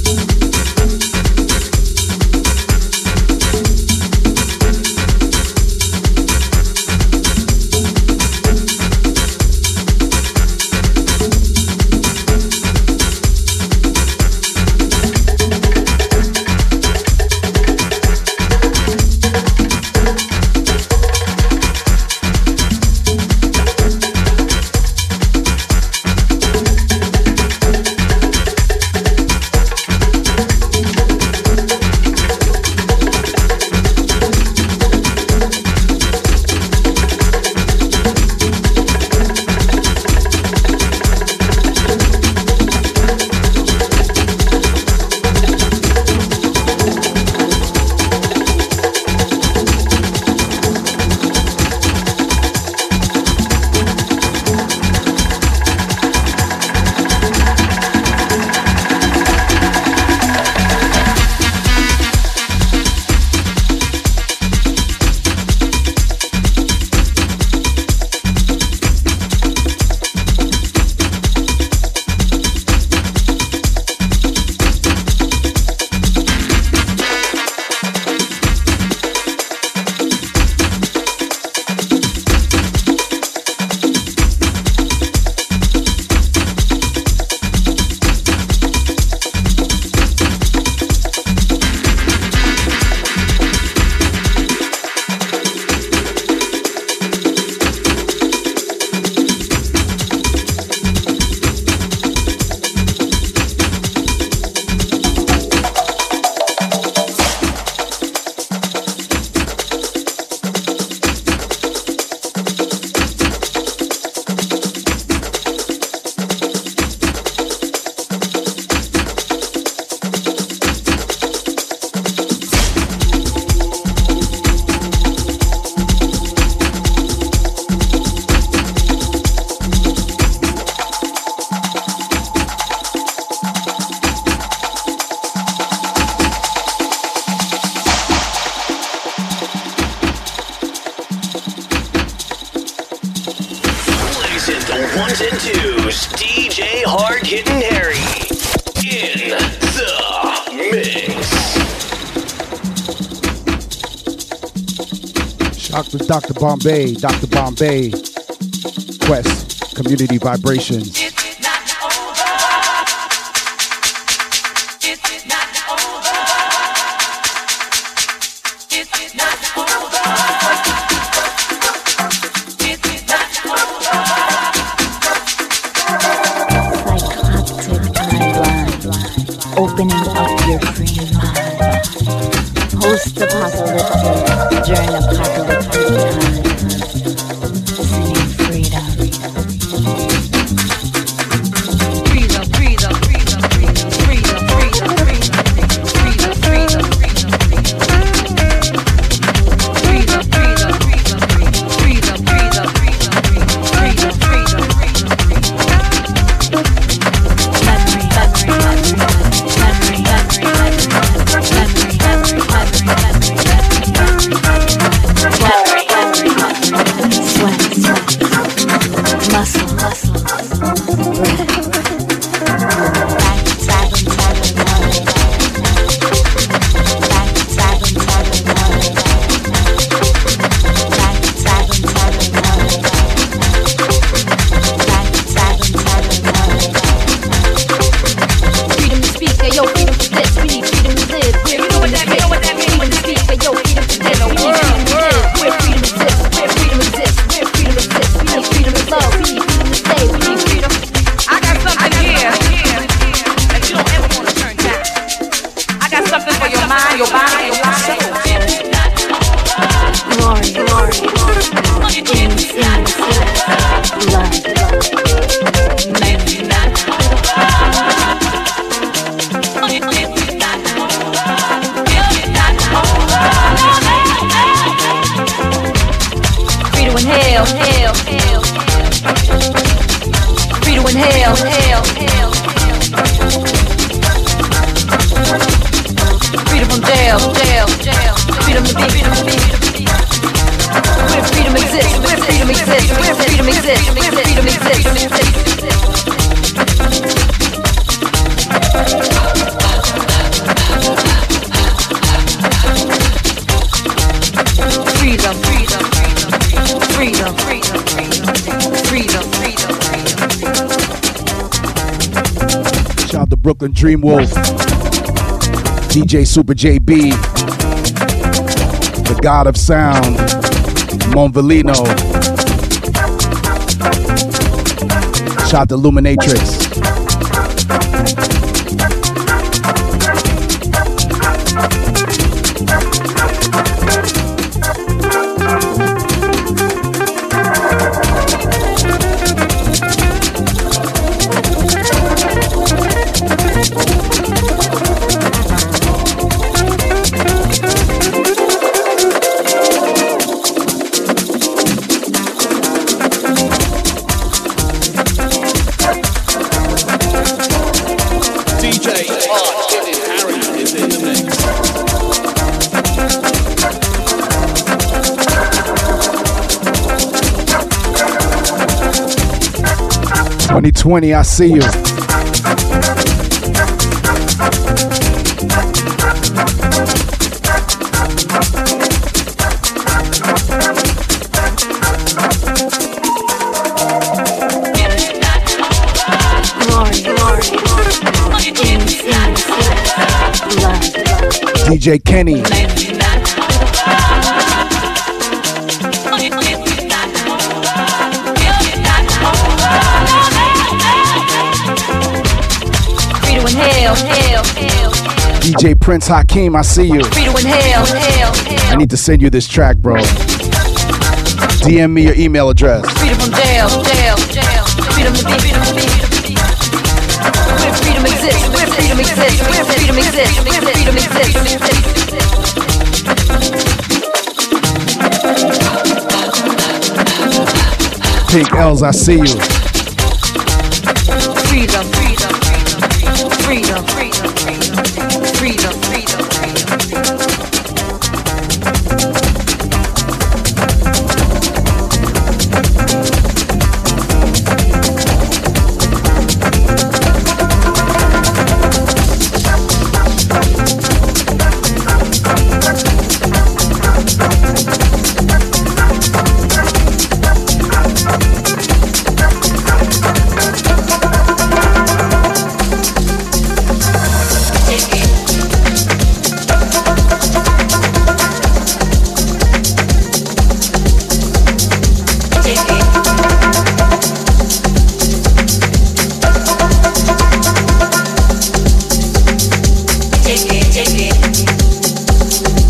Bombay, Dr. Bombay, Quest, Community Vibrations. Dream Wolf, DJ Super JB, the God of Sound, Monvelino. Shot the Luminatrix. 20, I see you. DJ Kenny. inhale, inhale, inhale. DJ Prince Hakeem, I see you. Free to inhale, inhale, inhale. I need to send you this track, bro. DM me your email address. Freedom from jail, jail, jail. Freedom to be, freedom to be. Where freedom exists, where freedom exists, where freedom exists, where freedom exists. Pink L's, I see you. Freedom.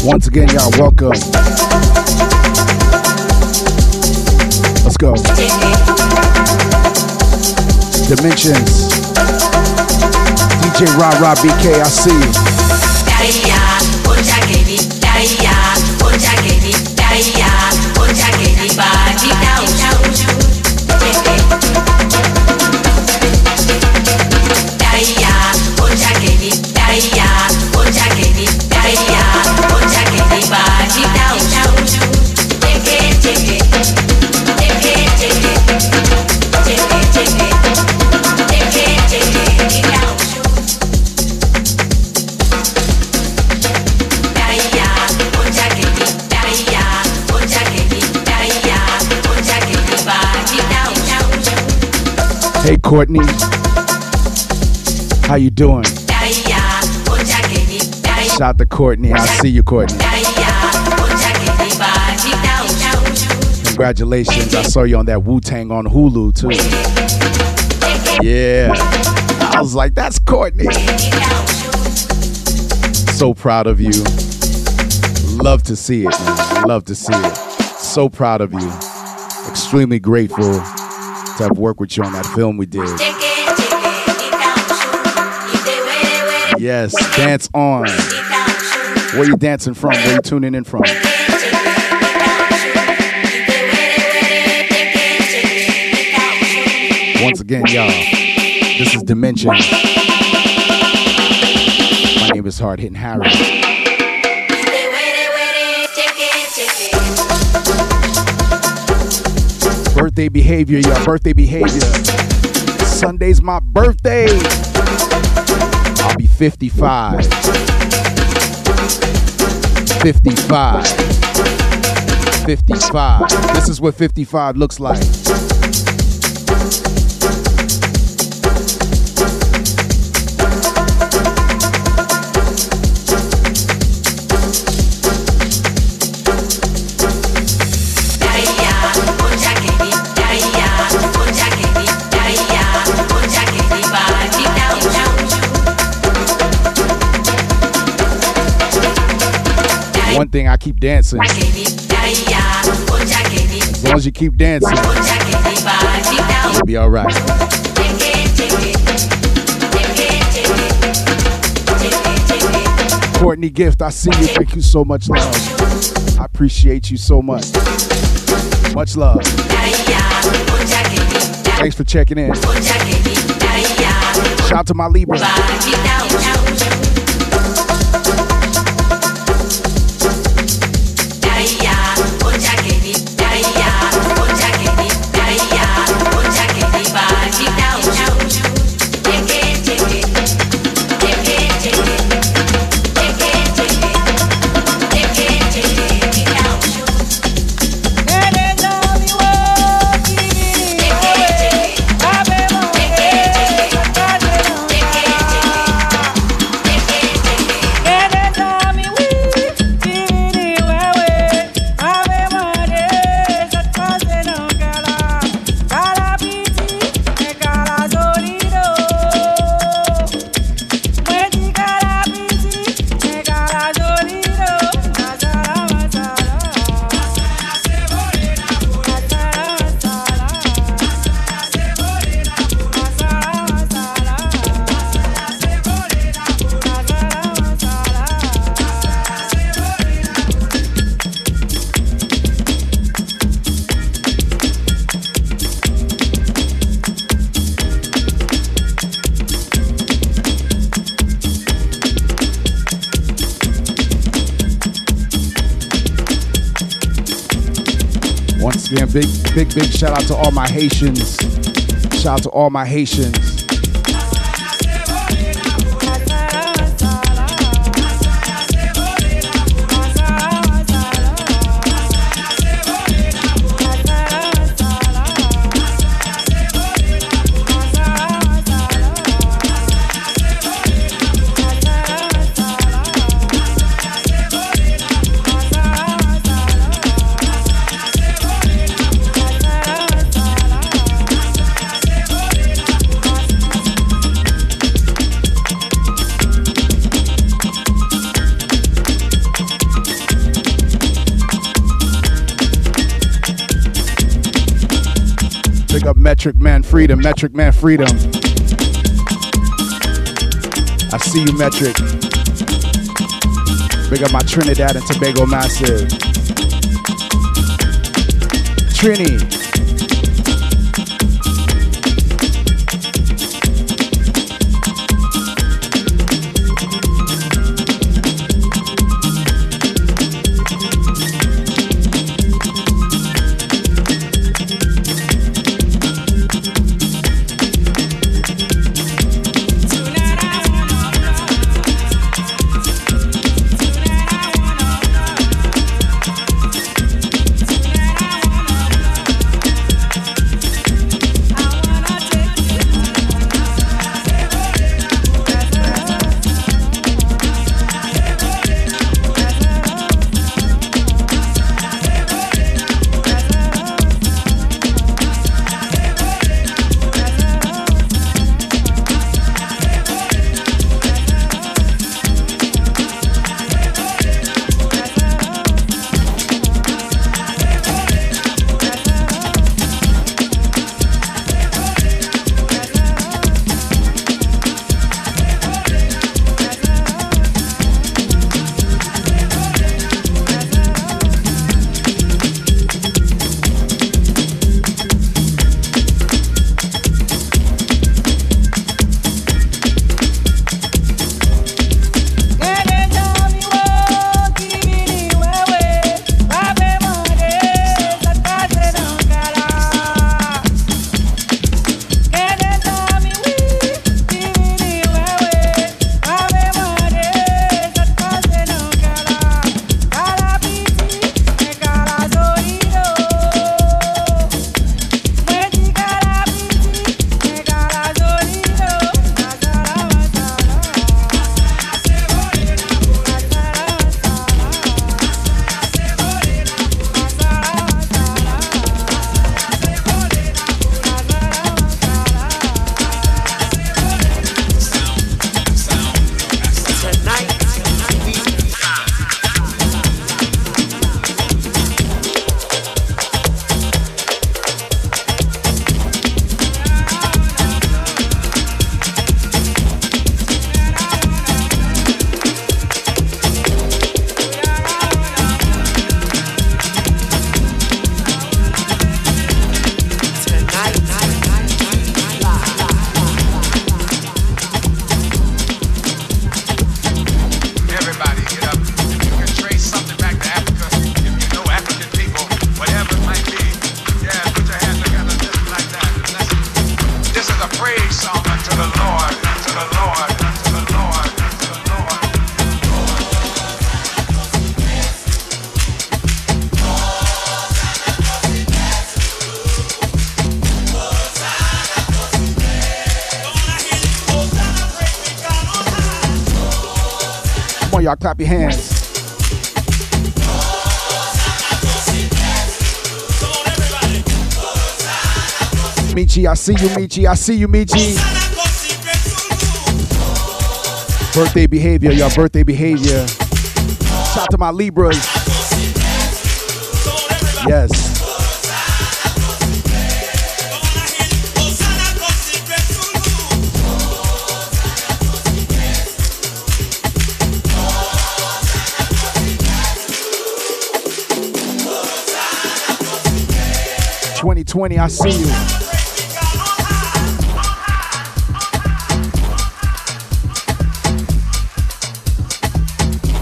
Once again, y'all, welcome. Let's go. Dimensions. DJ Ra Ra BK, I see you. Hey Courtney. How you doing? Shout out to Courtney. I'll see you, Courtney. Congratulations. I saw you on that Wu Tang on Hulu too. Yeah. I was like, that's Courtney. So proud of you. Love to see it, man. Love to see it. So proud of you. Extremely grateful to have worked with you on that film we did. Yes, dance on. Where you dancing from? Where you tuning in from? Once again, y'all, this is Dimension. My name is Hard Hitting Harry. Birthday behavior, y'all. Birthday behavior. Sunday's my birthday. I'll be 55. 55. 55. This is what 55 looks like. One thing I keep dancing. As long as you keep dancing, you'll be all right. Courtney Gift, I see you. Thank you so much, love. I appreciate you so much. Much love. Thanks for checking in. Shout out to my Libra. Big, big, shout out to all my Haitians. Shout out to all my Haitians. Freedom, Metric Man Freedom. I see you, Metric. Big up my Trinidad and Tobago Massive. Trini. Clap your hands. Michi, I see you, Michi. I see you, Michi. Birthday behavior, y'all. Birthday behavior. Shout out to my Libras. Yes. Twenty twenty, I see you.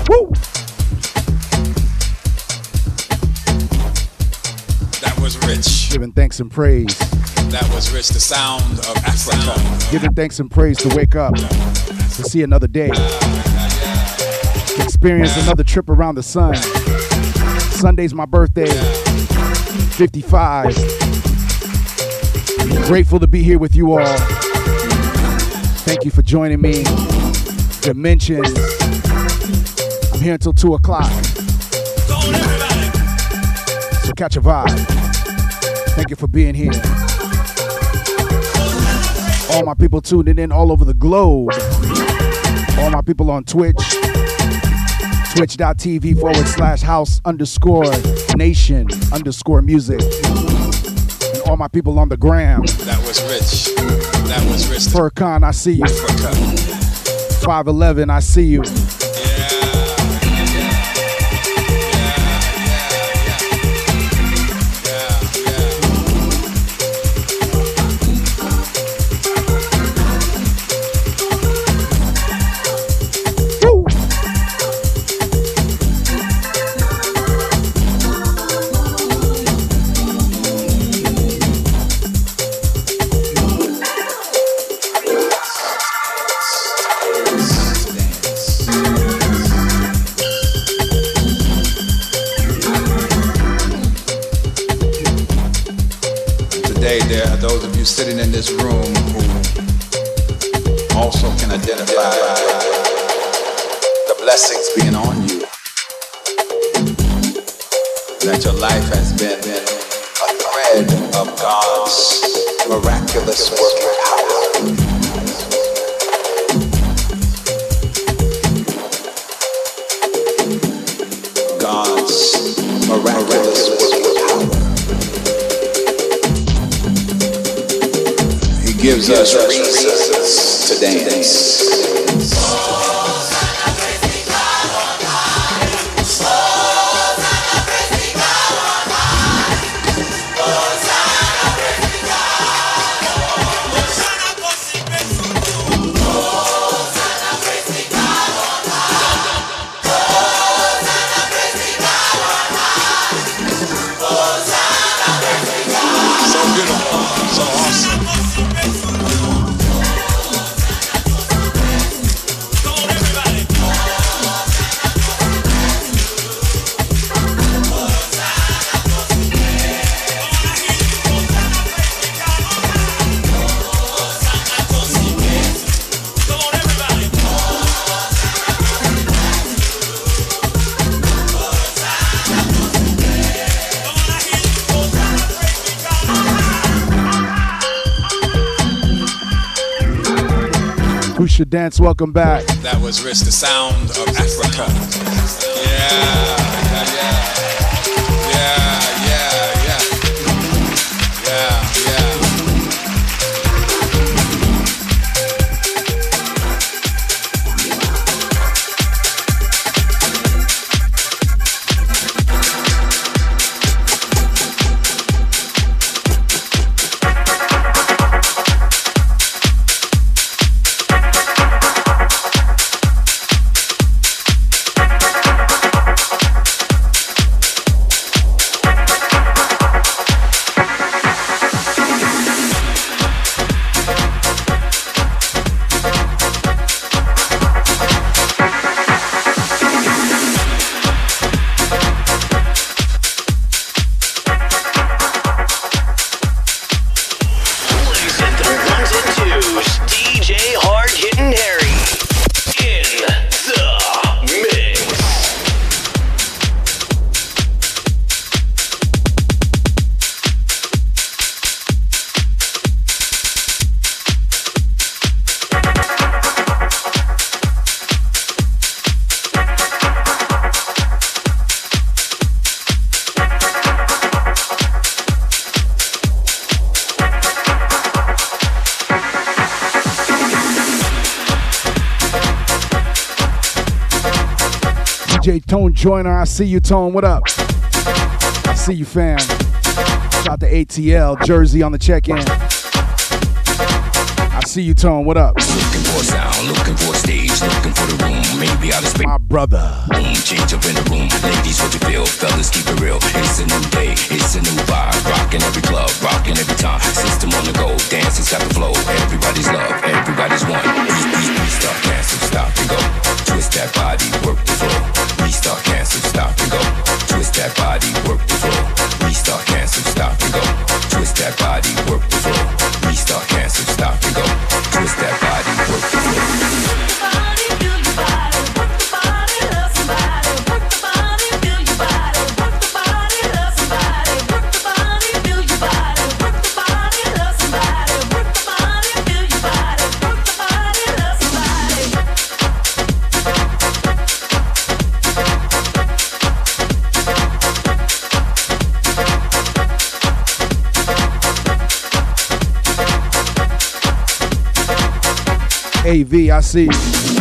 Woo! That was rich. Giving thanks and praise. That was rich. The sound of Africa. Giving thanks and praise to wake up, to see another day, experience another trip around the sun. Sunday's my birthday, 55. Grateful to be here with you all. Thank you for joining me. Dimensions. I'm here until 2 o'clock. So catch a vibe. Thank you for being here. All my people tuning in all over the globe. All my people on Twitch. Twitch.tv forward slash house underscore nation underscore music. And All my people on the gram. That was rich. That was rich. Furcon, I see you. Africa. 511, I see you. This room who also can identify the blessings being on you. That your life has been a thread of God's miraculous working He gives us reasons to dance. Should dance? Welcome back. That was rich. The sound of Africa. Yeah, yeah, yeah. Joiner, I see you, Tone. What up? I see you, fam. Shout out to ATL, Jersey on the check in. I see you, Tone. What up? Looking for a sound, looking for a stage, looking for the room. Maybe out of space. My brother. Boom, change up in the room. Ladies, what you feel? Fellas, keep it real. It's a new day, it's a new vibe. Rocking every club, rocking every time. System on the go, dancers got the flow. Everybody's love, everybody's one. Start dancing, stop and go. Twist that body, work the flow. Restart, cancel, stop and go. Twist that body, work the flow. Restart, cancel, stop and go. AV, I see.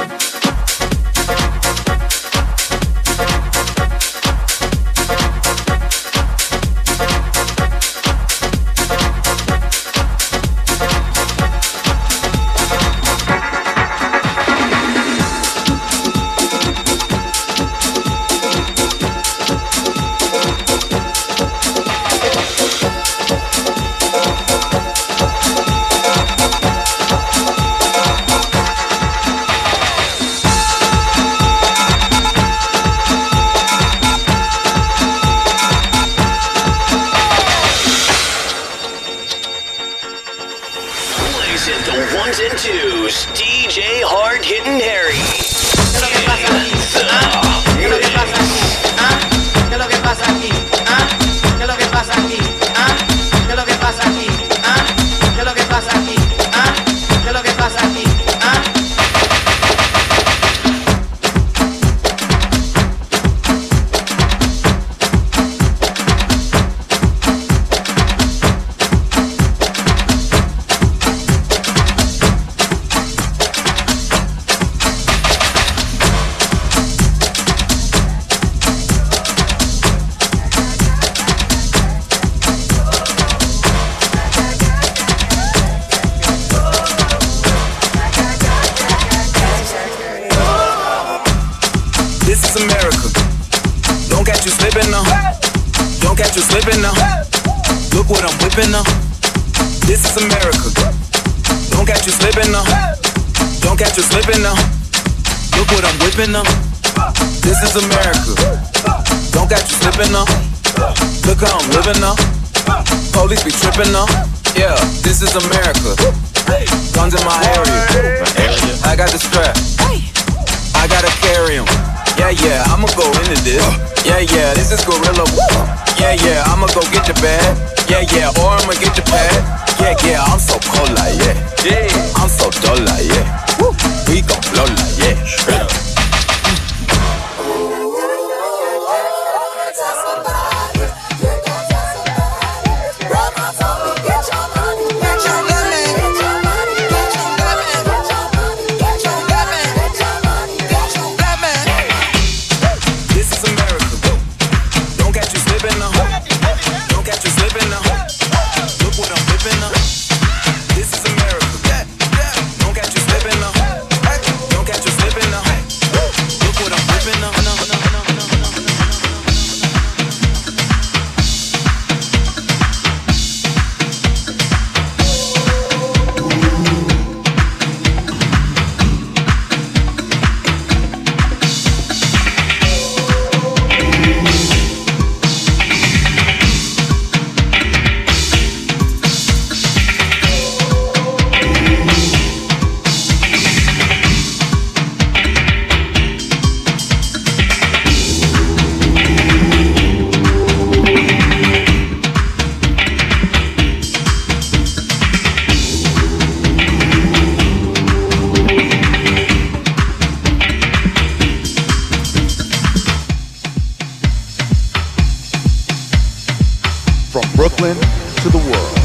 From Brooklyn to the world,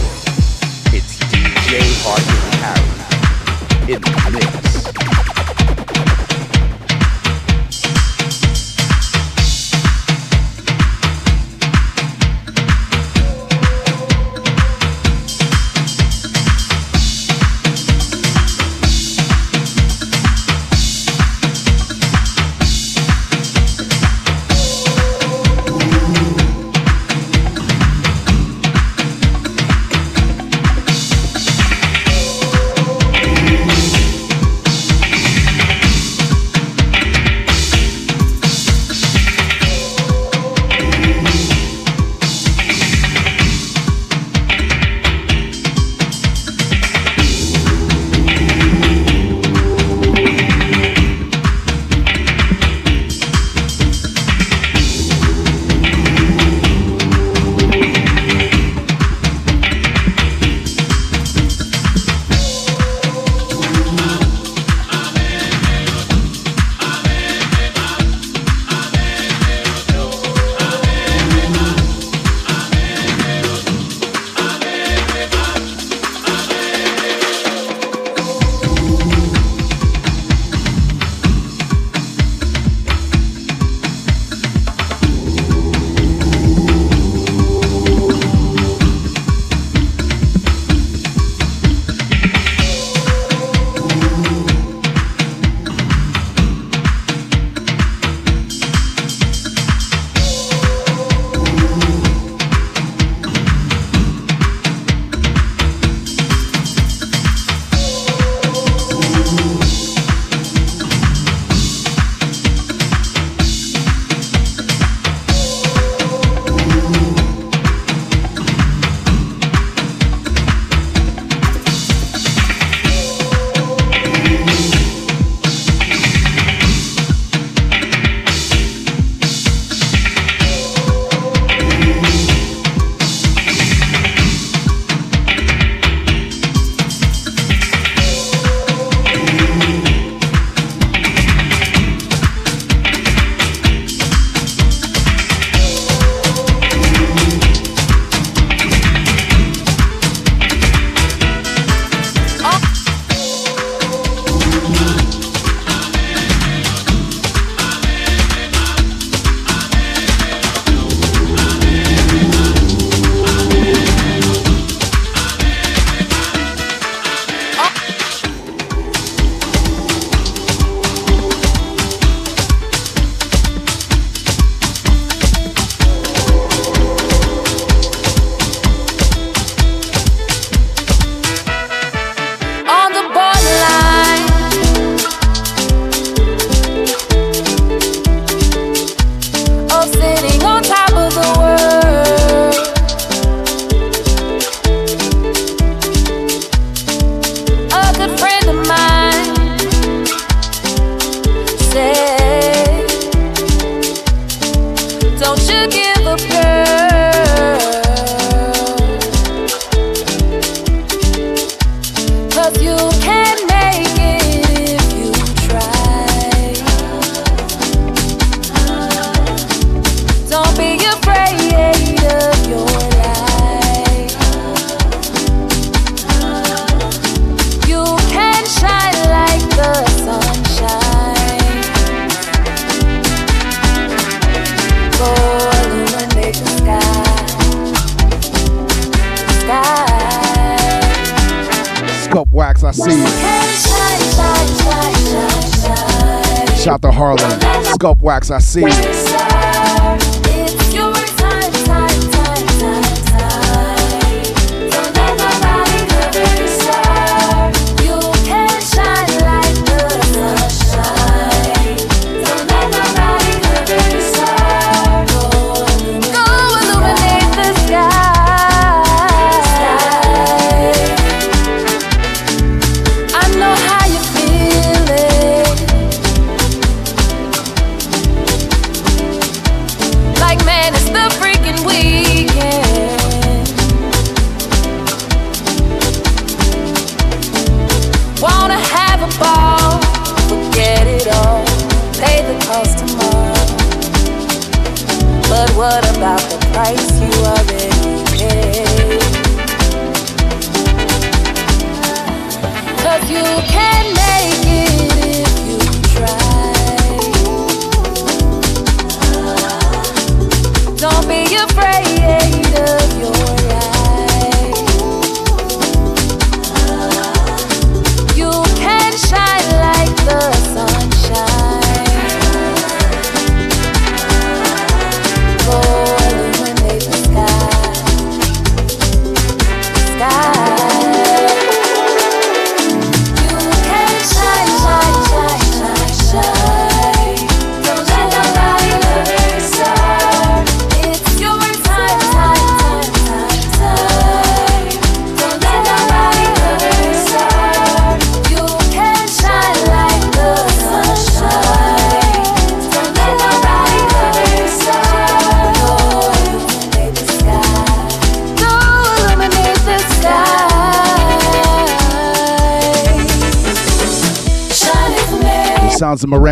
it's DJ Harden Harry in the mix.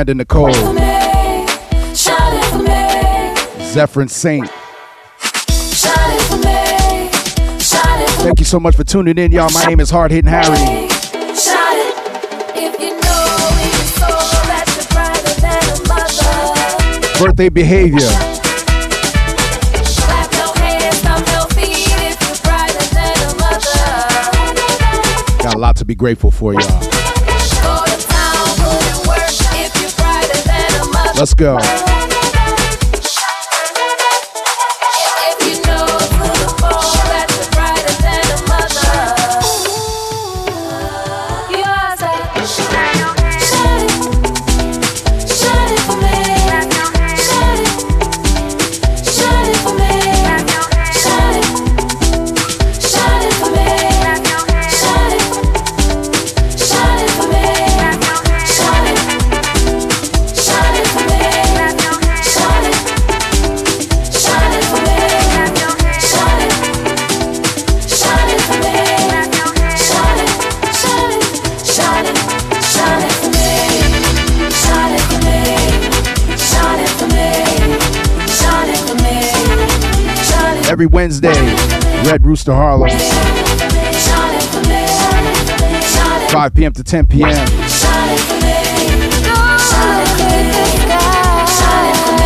Sounds of Miranda Nicole, Zephyrin Saint. Thank you so much for tuning in, y'all. My name is Hard Hitting Harry. Birthday behavior. Got a lot to be grateful for, y'all. Let's go. Every Wednesday, Red Rooster Harlem, 5 p.m. to 10 p.m.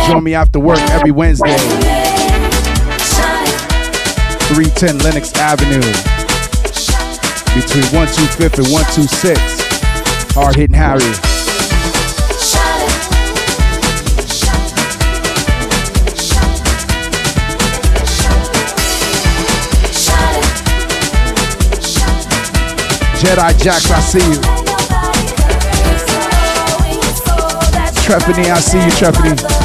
Join me after work every Wednesday, 310 Lenox Avenue, between 125th and 126. Hard hitting Harry. Jedi Jax, I see you. Trepany, I see you, Trepany.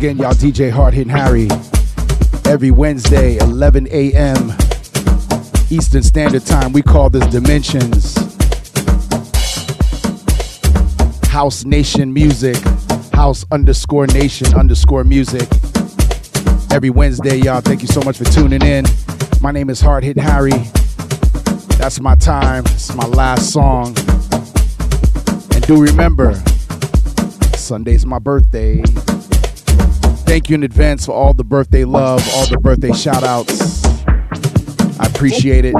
Again, y'all, DJ Hard Hitting Harry. Every Wednesday, 11 a.m. Eastern Standard Time. We call this Dimensions. House Nation Music. House underscore Nation underscore music. Every Wednesday, y'all. Thank you so much for tuning in. My name is Hard Hitting Harry. That's my time. It's my last song. And do remember, Sunday's my birthday. Thank you in advance for all the birthday love, all the birthday shout outs. I appreciate it.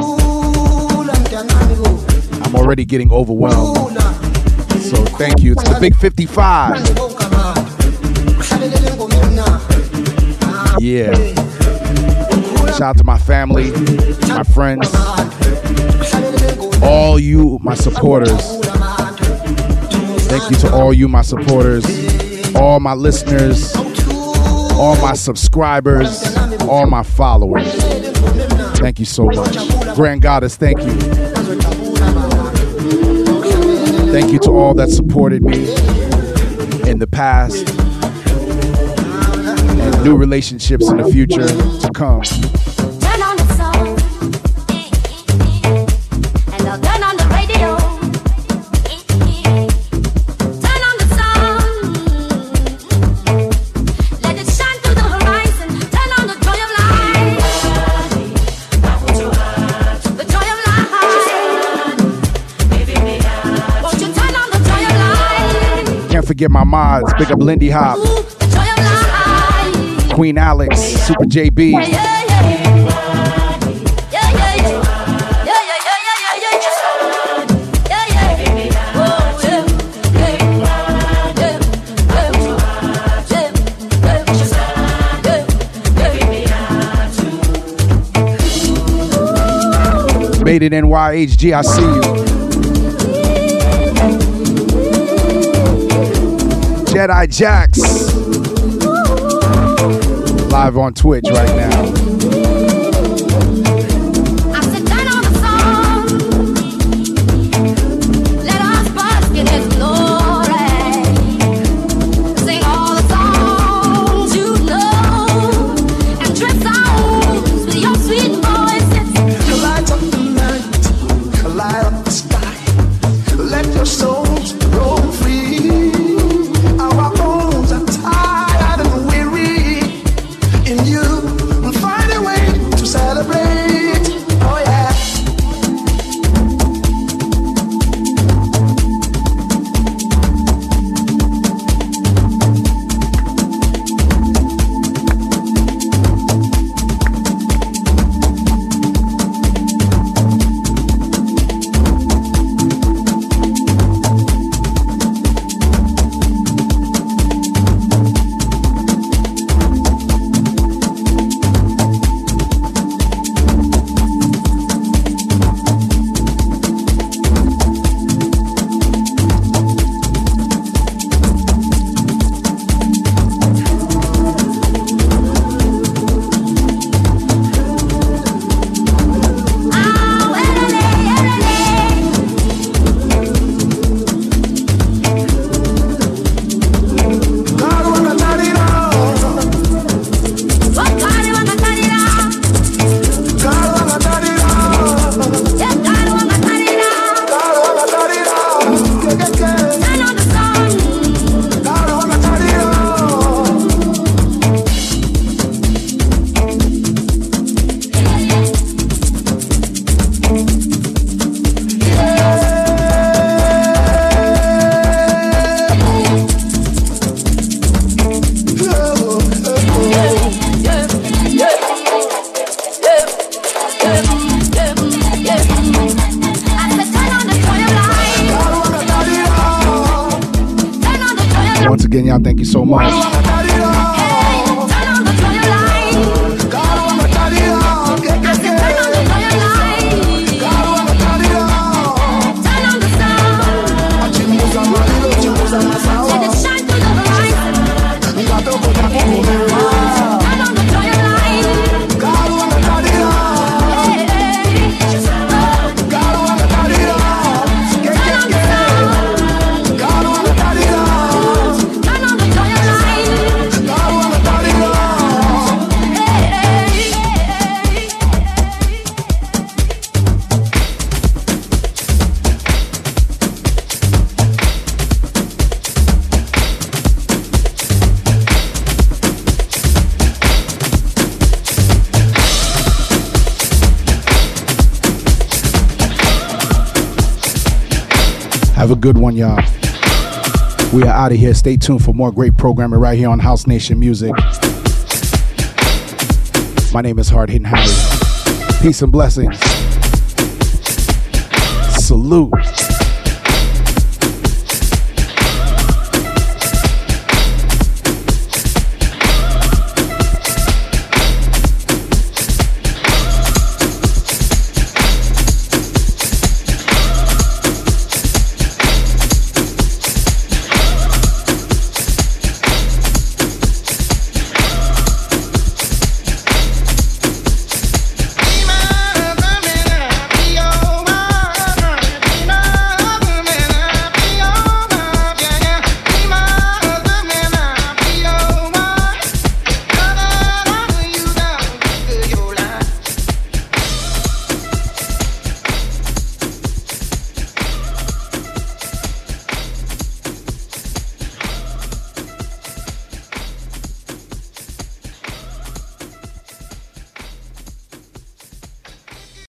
I'm already getting overwhelmed. So thank you. It's the big 55. Yeah. Shout out to my family, my friends, all you, my supporters. Thank you to all you, my supporters, all my listeners, all my subscribers, all my followers. Thank you so much. Grand Goddess, thank you. Thank you to all that supported me in the past and new relationships in the future to come. Forget my mods. Big up Lindy Hop. Queen Alex, Super JB. Made it NYHG. I see you. Jedi Jax. Live on Twitch right now. Good one, y'all. We are out of here. Stay tuned for more great programming right here on House Nation Music. My name is Hard Hitting Harry. Peace and blessings. Salute.